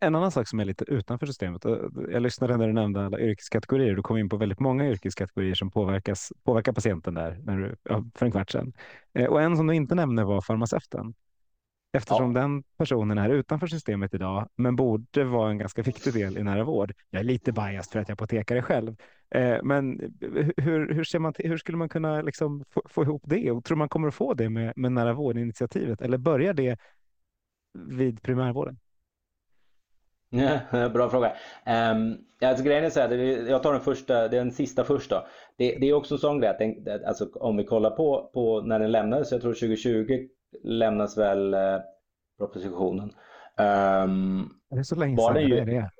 En annan sak som är lite utanför systemet. Jag lyssnade när du nämnde alla yrkeskategorier. Du kom in på väldigt många yrkeskategorier som påverkas, påverkar patienten där när du, för en kvart sedan. Och en som du inte nämnde var farmaceuten. Eftersom ja. den personen är utanför systemet idag, men borde vara en ganska viktig del i nära vård. Jag är lite biased för att jag är apotekare själv. Eh, men hur, hur, ser man hur skulle man kunna liksom få, få ihop det? Och tror man kommer att få det med, med nära vårdinitiativet? Eller börjar det vid primärvården? Ja, bra fråga. Um, alltså grejen är så här, jag tar den första, den sista först då. Det, det är också en sån grej att alltså, om vi kollar på, på när den lämnades, jag tror 2020 lämnas väl eh, propositionen. Um, det är så länge sedan det är det.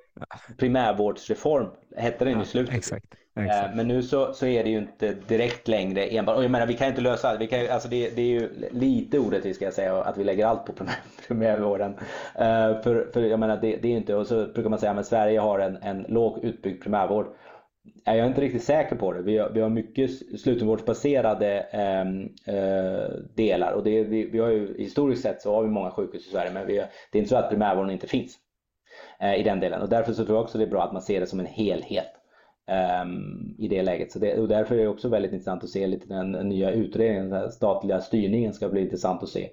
Primärvårdsreform hette den ja, i slutet. Exakt. Exakt. Men nu så, så är det ju inte direkt längre enbart. Och jag menar vi kan inte lösa allt. Vi kan, alltså det, det är ju lite orättvist ska jag säga att vi lägger allt på primärvården. Uh, för, för jag menar det, det är inte, och så brukar man säga att Sverige har en, en låg utbyggd primärvård. Jag är inte riktigt säker på det. Vi har, vi har mycket slutenvårdsbaserade eh, eh, delar och det, vi, vi, har ju historiskt sett så har vi många sjukhus i Sverige men vi, det är inte så att primärvården inte finns eh, Eh, i den delen och därför så tror jag också det är bra att man ser det som en helhet ehm, i det läget. Så det, och därför är det också väldigt intressant att se lite den, nya utredningen, den statliga styrningen ska bli intressant att se.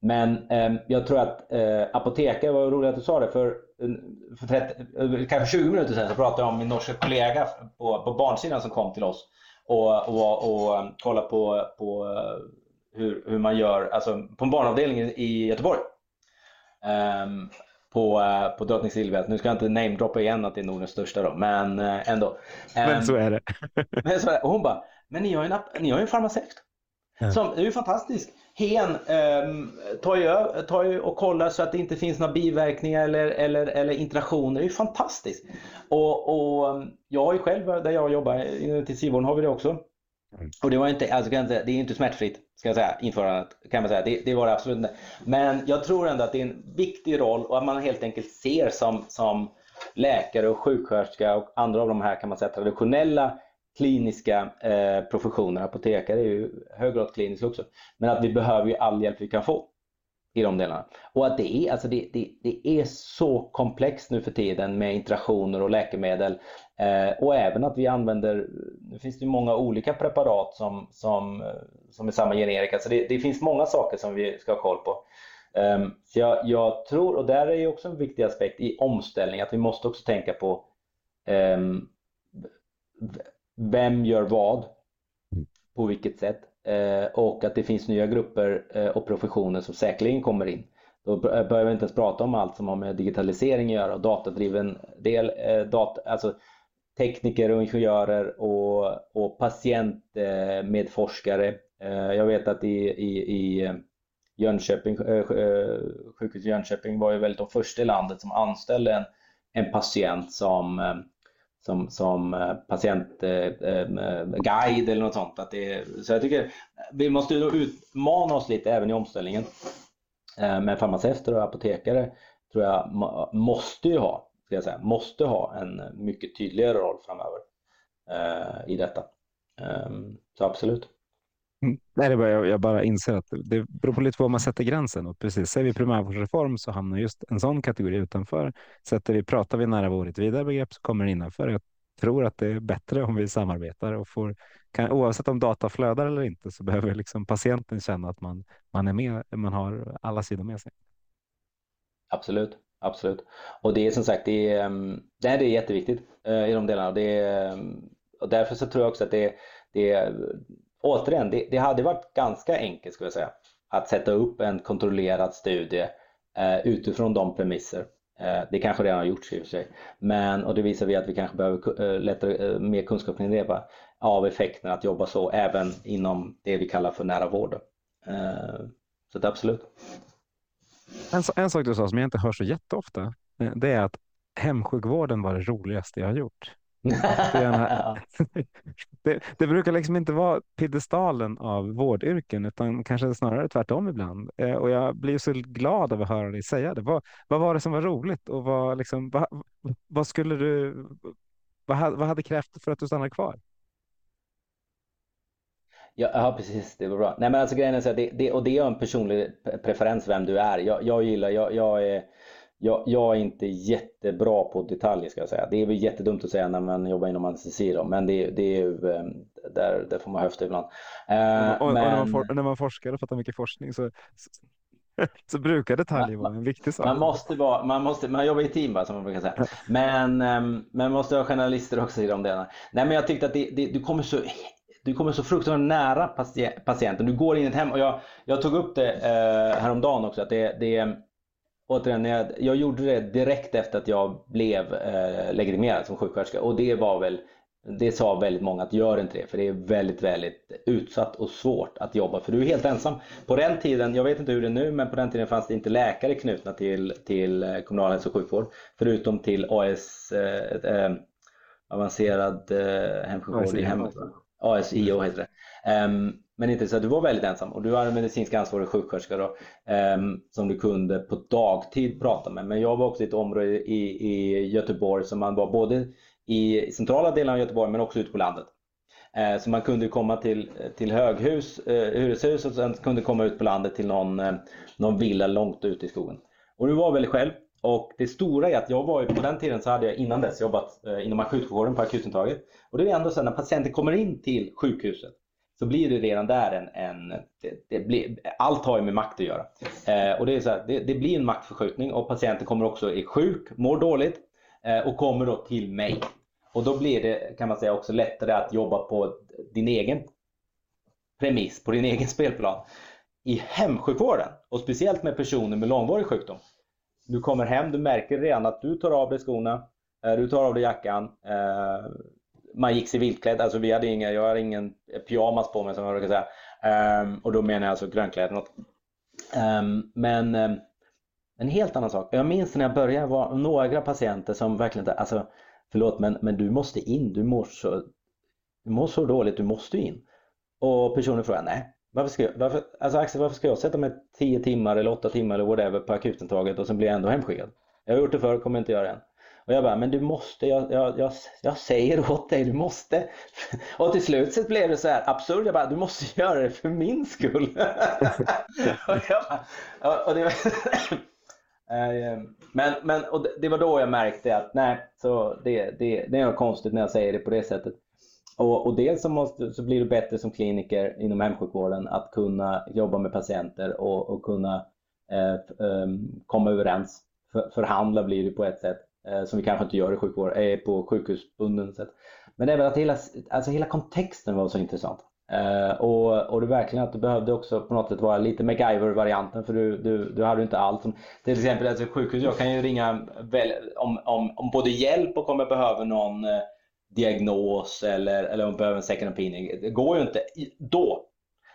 Men eh, jag tror att eh, apotekare, var roligt att du sa det, för, för 30, kanske 20 minuter sedan så pratade jag om min norska kollega på, på barnsidan som kom till oss och, och, och ehm, kollade på, på hur, hur man gör, alltså på en barnavdelning i Göteborg. Um, på, uh, på Drottning Silvia. Nu ska jag inte namedroppa igen att det är Nordens största då, men uh, ändå. Um, men så är det. men så är det. Och hon bara, men ni har ju en, ni har en farmaceut. Ja. Som, det är ju fantastiskt. Hen eh, tar, ju, tar ju och kollar så att det inte finns några biverkningar eller, eller, eller interaktioner. Det är ju fantastiskt. Och, och ehm, jag har ju själv, där jag jobbar, inom intensivvården har vi det också. Mm. Och det var inte, alltså det är inte smärtfritt, ska jag säga, införandet kan man säga. Det, det var det absolut inte. Men jag tror ändå att det är en viktig roll och att man helt enkelt ser som, som läkare och sjuksköterska och andra av de här kan man säga traditionella kliniska eh, professioner. Apotekare är ju hög grad kliniska också. Men att vi behöver ju all hjälp vi kan få i de delarna. Och att det är, alltså det, det, det är så komplext nu för tiden med interaktioner och läkemedel. Eh, och även att vi använder, nu finns det många olika preparat som, som, som är samma generika. Så det, det finns många saker som vi ska ha koll på. Um, så jag, jag, tror, och där är ju också en viktig aspekt i omställning, att vi måste också tänka på um, vem gör vad, mm. på vilket sätt Eh, och att det finns nya grupper eh, och professioner som säkerligen kommer in. Då eh, behöver vi inte ens prata om allt som har med digitalisering att göra och datadriven del, data, alltså tekniker och ingenjörer och, och patientmedforskare. Jag vet att i, i, i Jönköping, sjukhuset i Jönköping var ju väldigt de första i landet som anställde en, en patient som som, som patientguide eh, eh, eh eller något sånt. Att det, så jag tycker vi måste utmana oss lite även i omställningen. Eh, Men farmaceuter och apotekare tror jag måste ju ha, ska jag säga, måste ha en mycket tydligare roll framöver i detta. Ehm, så absolut. Mm. Nej, det bara, jag, jag, bara inser att det beror på lite på var man sätter gränsen. Och precis, säger vi primärvårdsreform så hamnar just en sån kategori utanför. Sätter vi, pratar vi nära vård ett vidare begrepp så kommer det innanför. Jag tror att det är bättre om vi samarbetar och får, kan, oavsett om data flödar eller inte så behöver liksom patienten känna att man, man är med, man har alla sidor med sig. Absolut, absolut. Och det är som sagt, det är, ehm, det är jätteviktigt eh, i de delarna. Det är, ehm, och därför så tror jag också att det, det är återigen, det, det hade varit ganska enkelt skulle jag säga att sätta upp en kontrollerad studie eh, utifrån de premisser. Eh, det kanske redan har gjorts i och för sig. Men, och det visar vi att vi kanske behöver eh, lättare, eh, mer kunskap kring det av effekten att jobba så även inom det vi kallar för nära vård. Eh, så det absolut. En, en sak du sa som jag inte hör så jätteofta, eh, det är att hemsjukvården var det roligaste jag har gjort. det, det, brukar liksom inte vara piedestalen av vårdyrken utan kanske snarare tvärtom ibland. Eh, och jag blir så glad av att höra dig säga det. Vad, vad var det som var roligt och vad, liksom, vad, vad skulle du, vad, vad hade krävt för att du stannade kvar? Ja, ja, precis. Det var bra. Nej, men alltså grejen är så här, det, det, och det är en personlig preferens vem du är. Jag, jag gillar, jag, jag, är, jag, jag är inte jättebra på detaljer ska jag säga. Det är väl jättedumt att säga när man jobbar inom anestesi då, men det, det är ju, ehm, där, där får man höfta ibland. Uh, och, men... och när, man for, när man forskar och fattar mycket forskning så, så, brukar detaljer vara en viktig sak. Man måste vara, man måste, man jobbar i team va, som man brukar säga. Men um, man måste ha journalister också i de delarna. Nej men jag tyckte att det, det, du kommer så du kommer så fruktansvärt nära patienten. Du går in i ett hem och jag, jag tog upp det eh, häromdagen också att det, det återigen, jag, jag gjorde det direkt efter att jag blev eh, legitimerad som sjuksköterska och det var väl det sa väldigt många att gör inte det för det är väldigt, väldigt utsatt och svårt att jobba för du är helt ensam. På den tiden, jag vet inte hur det är nu, men på den tiden fanns det inte läkare knutna till, till eh, kommunal hälso och sjukvård förutom till AS, eh, eh, avancerad eh, hemsjukvård i hemmet. ASIO heter det. Um, men inte så att du var väldigt ensam och du var en medicinsk ansvarig sjuksköterska då, um, som du kunde på dagtid prata med. Men jag var också i ett område i, i Göteborg som man var både i centrala delen av Göteborg men också ute på landet. Uh, så man kunde komma till, till höghus, uh, hyreshus och sen kunde komma ut på landet till någon, uh, någon villa långt ute i skogen. Och du var väldigt själv och det stora är att jag var ju på den tiden så hade jag innan dess jobbat eh, inom akutsjukvården på akutintaget. Och det är ändå så när patienten kommer in till sjukhuset så blir det redan där en, en det, det blir, allt har ju med makt att göra. Eh, och det, är så här, det, det, blir en maktförskjutning och patienten kommer också är sjuk, mår dåligt eh, och kommer då till mig. Och då blir det kan man säga också lättare att jobba på din egen premiss, på din egen spelplan. I hemsjukvården och speciellt med personer med långvarig sjukdom du kommer hem, du märker redan att du tar av dig skorna, eh, du tar av dig jackan. Eh, man gick civilklädd, alltså vi hade inga, jag hade ingen pyjamas på mig som jag brukar säga. Um, och då menar jag alltså grönkläder. Um, men um, en helt annan sak. Jag minns när jag började var några patienter som verkligen alltså förlåt men, men du måste in, du mår så, du mår så dåligt, du måste in. Och personen frågade nej, varför ska jag, varför, alltså Axel, varför ska jag sätta mig 10 timmar eller 8 timmar eller whatever på akutintaget och sen blir jag ändå hemskickad? Jag har gjort det förr, kommer inte göra det än. Och jag bara, men du måste, jag, jag, jag, jag säger åt dig, du måste. Och till slut så blev det så här absurt, jag bara, du måste göra det för min skull. och jag bara, och det, var, eh, ehm, men, men och det var då jag märkte att nej, så det, det, det är något konstigt när jag säger det på det sättet. Och, och dels så, måste, så blir du bättre som kliniker inom hemsjukvården att kunna jobba med patienter och, och kunna eh, um, komma överens. För, förhandla blir det på ett sätt Eh, som vi kanske inte gör i sjukvård, eh, på sjukhusbunden sätt. Men även att hela, alltså hela kontexten var så intressant. Uh, och, och det verkligen att du behövde också på något sätt vara lite MacGyver-varianten för du, du, du hade inte allt. Som, till exempel alltså sjukhus, jag kan ju ringa väl, om, om, om både hjälp och om jag behöver någon eh, diagnos eller, eller om jag behöver en second opinion. Det går ju inte då.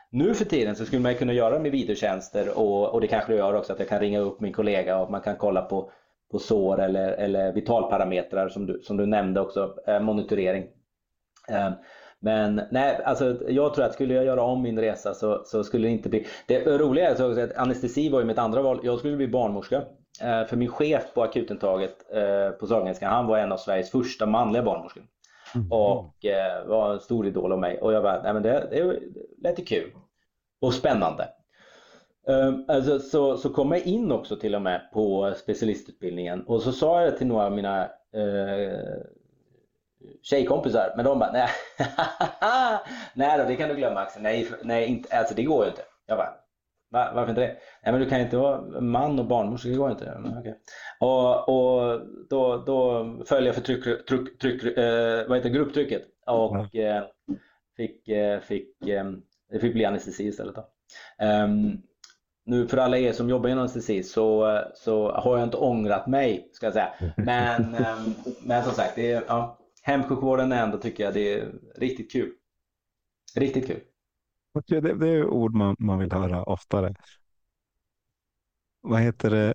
Nu för tiden så skulle man kunna göra med videotjänster och, och det kanske det gör också att jag kan ringa upp min kollega och man kan kolla på, på sår eller, eller vitalparametrar som du, som du nämnde också, eh, monitorering. Eh, men nej, alltså jag tror att skulle jag göra om min resa så, så skulle det inte bli... Det roliga är så att anestesi var ju mitt andra val. Jag skulle bli barnmorska. Eh, för min chef på akutintaget på Sahlgrenska, han var en av Sveriges första manliga barnmorskor. Mm. Och var en stor idol av mig. Och jag bara, nej men det, det lät kul. Och spännande. Um, alltså, så, så kom jag in också till och med på specialistutbildningen och så sa jag till några av mina eh, tjejkompisar, men de bara, nej, nej då, det kan du glömma Axel, nej, nej inte, alltså det går ju inte. Jag bara, Va, varför inte det? Nej men du kan inte vara man och barnmorska, det går inte. Men, okay. Och, och då, då föll jag för tryck, tryck, tryck, eh, vad heter grupptrycket och eh, fick, eh, fick, eh, det fick bli anestesi istället. Då. Um, nu för alla er som jobbar inom anestesi så, så har jag inte ångrat mig ska jag säga. Men, um, men som sagt, det är, ja, hemsjukvården är ändå tycker jag det är riktigt kul. Riktigt kul. Det, det är ord man, man vill höra oftare. Vad heter det?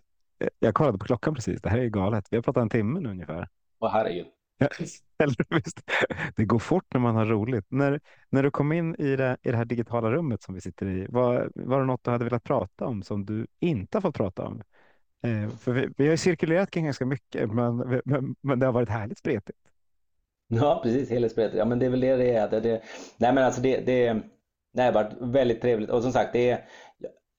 Jag kollade på klockan precis. Det här är galet. Vi har pratat en timme nu ungefär. Åh herregud. det går fort när man har roligt. När, när du kom in i det, i det här digitala rummet som vi sitter i, var, var det något du hade velat prata om som du inte har fått prata om? Eh, för vi, vi har cirkulerat kring ganska mycket, men, men, men det har varit härligt spretigt. Ja, precis. Helhetsberättet. Ja, men det är väl det det är. Det, det, nej, men alltså det, det, det har varit väldigt trevligt och som sagt, det är,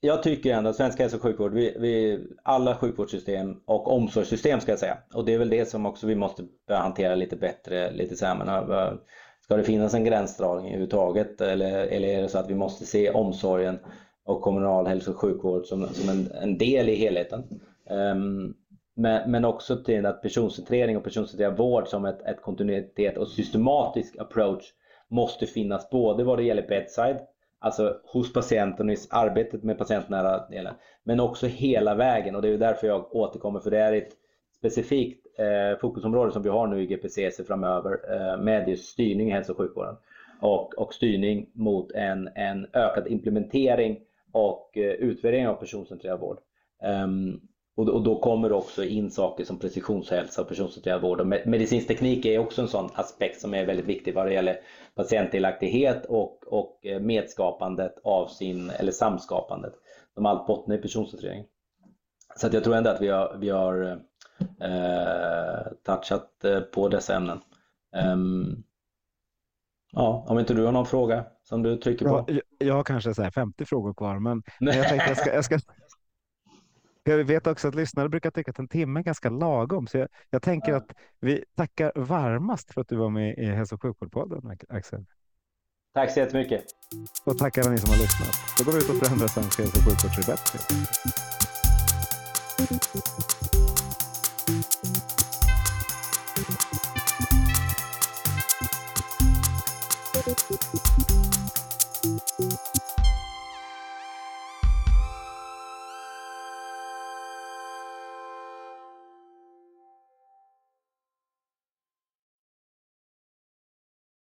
jag tycker ändå att svensk hälso och sjukvård, vi, vi, alla sjukvårdssystem och omsorgssystem ska jag säga, och det är väl det som också vi måste hantera lite bättre, lite sämre. Äh, äh, ska det finnas en gränsdragning överhuvudtaget eller, eller är det så att vi måste se omsorgen och kommunal hälso och sjukvård som, som en, en del i helheten? Um, men, men också till att personcentrering och personcentrerad vård som ett, ett kontinuitet och systematisk approach måste finnas både vad det gäller bedside, alltså hos patienten och i arbetet med patientnära delen, men också hela vägen och det är därför jag återkommer för det är ett specifikt eh, fokusområde som vi har nu i GPCC framöver eh, med just styrning i hälso och sjukvården och, och styrning mot en, en ökad implementering och eh, utvärdering av personcentrerad vård. Um, och, och, då kommer det också in saker som precisionshälsa och personcentrerad vård. Och medicinsk teknik är också en sån aspekt som är väldigt viktig vad det gäller patientdelaktighet och, och eh, medskapandet av sin, eller samskapandet. De allt bottnar i personcentrering. Så att jag tror ändå att vi har, vi har eh, touchat eh, på dessa ämnen. Um, ja, om inte du har någon fråga som du trycker på? Ja, jag har kanske så 50 frågor kvar, men, men jag tänkte jag ska, jag ska jag vet också att lyssnare brukar tycka att en timme är ganska lagom, så jag, jag tänker att vi tackar varmast för att du var med i Hälso och sjukvårdspodden, Axel. Tack så jättemycket. Och tack alla ni som har lyssnat. Då går vi ut och förändrar svensk hälso och sjukvård till det bättre.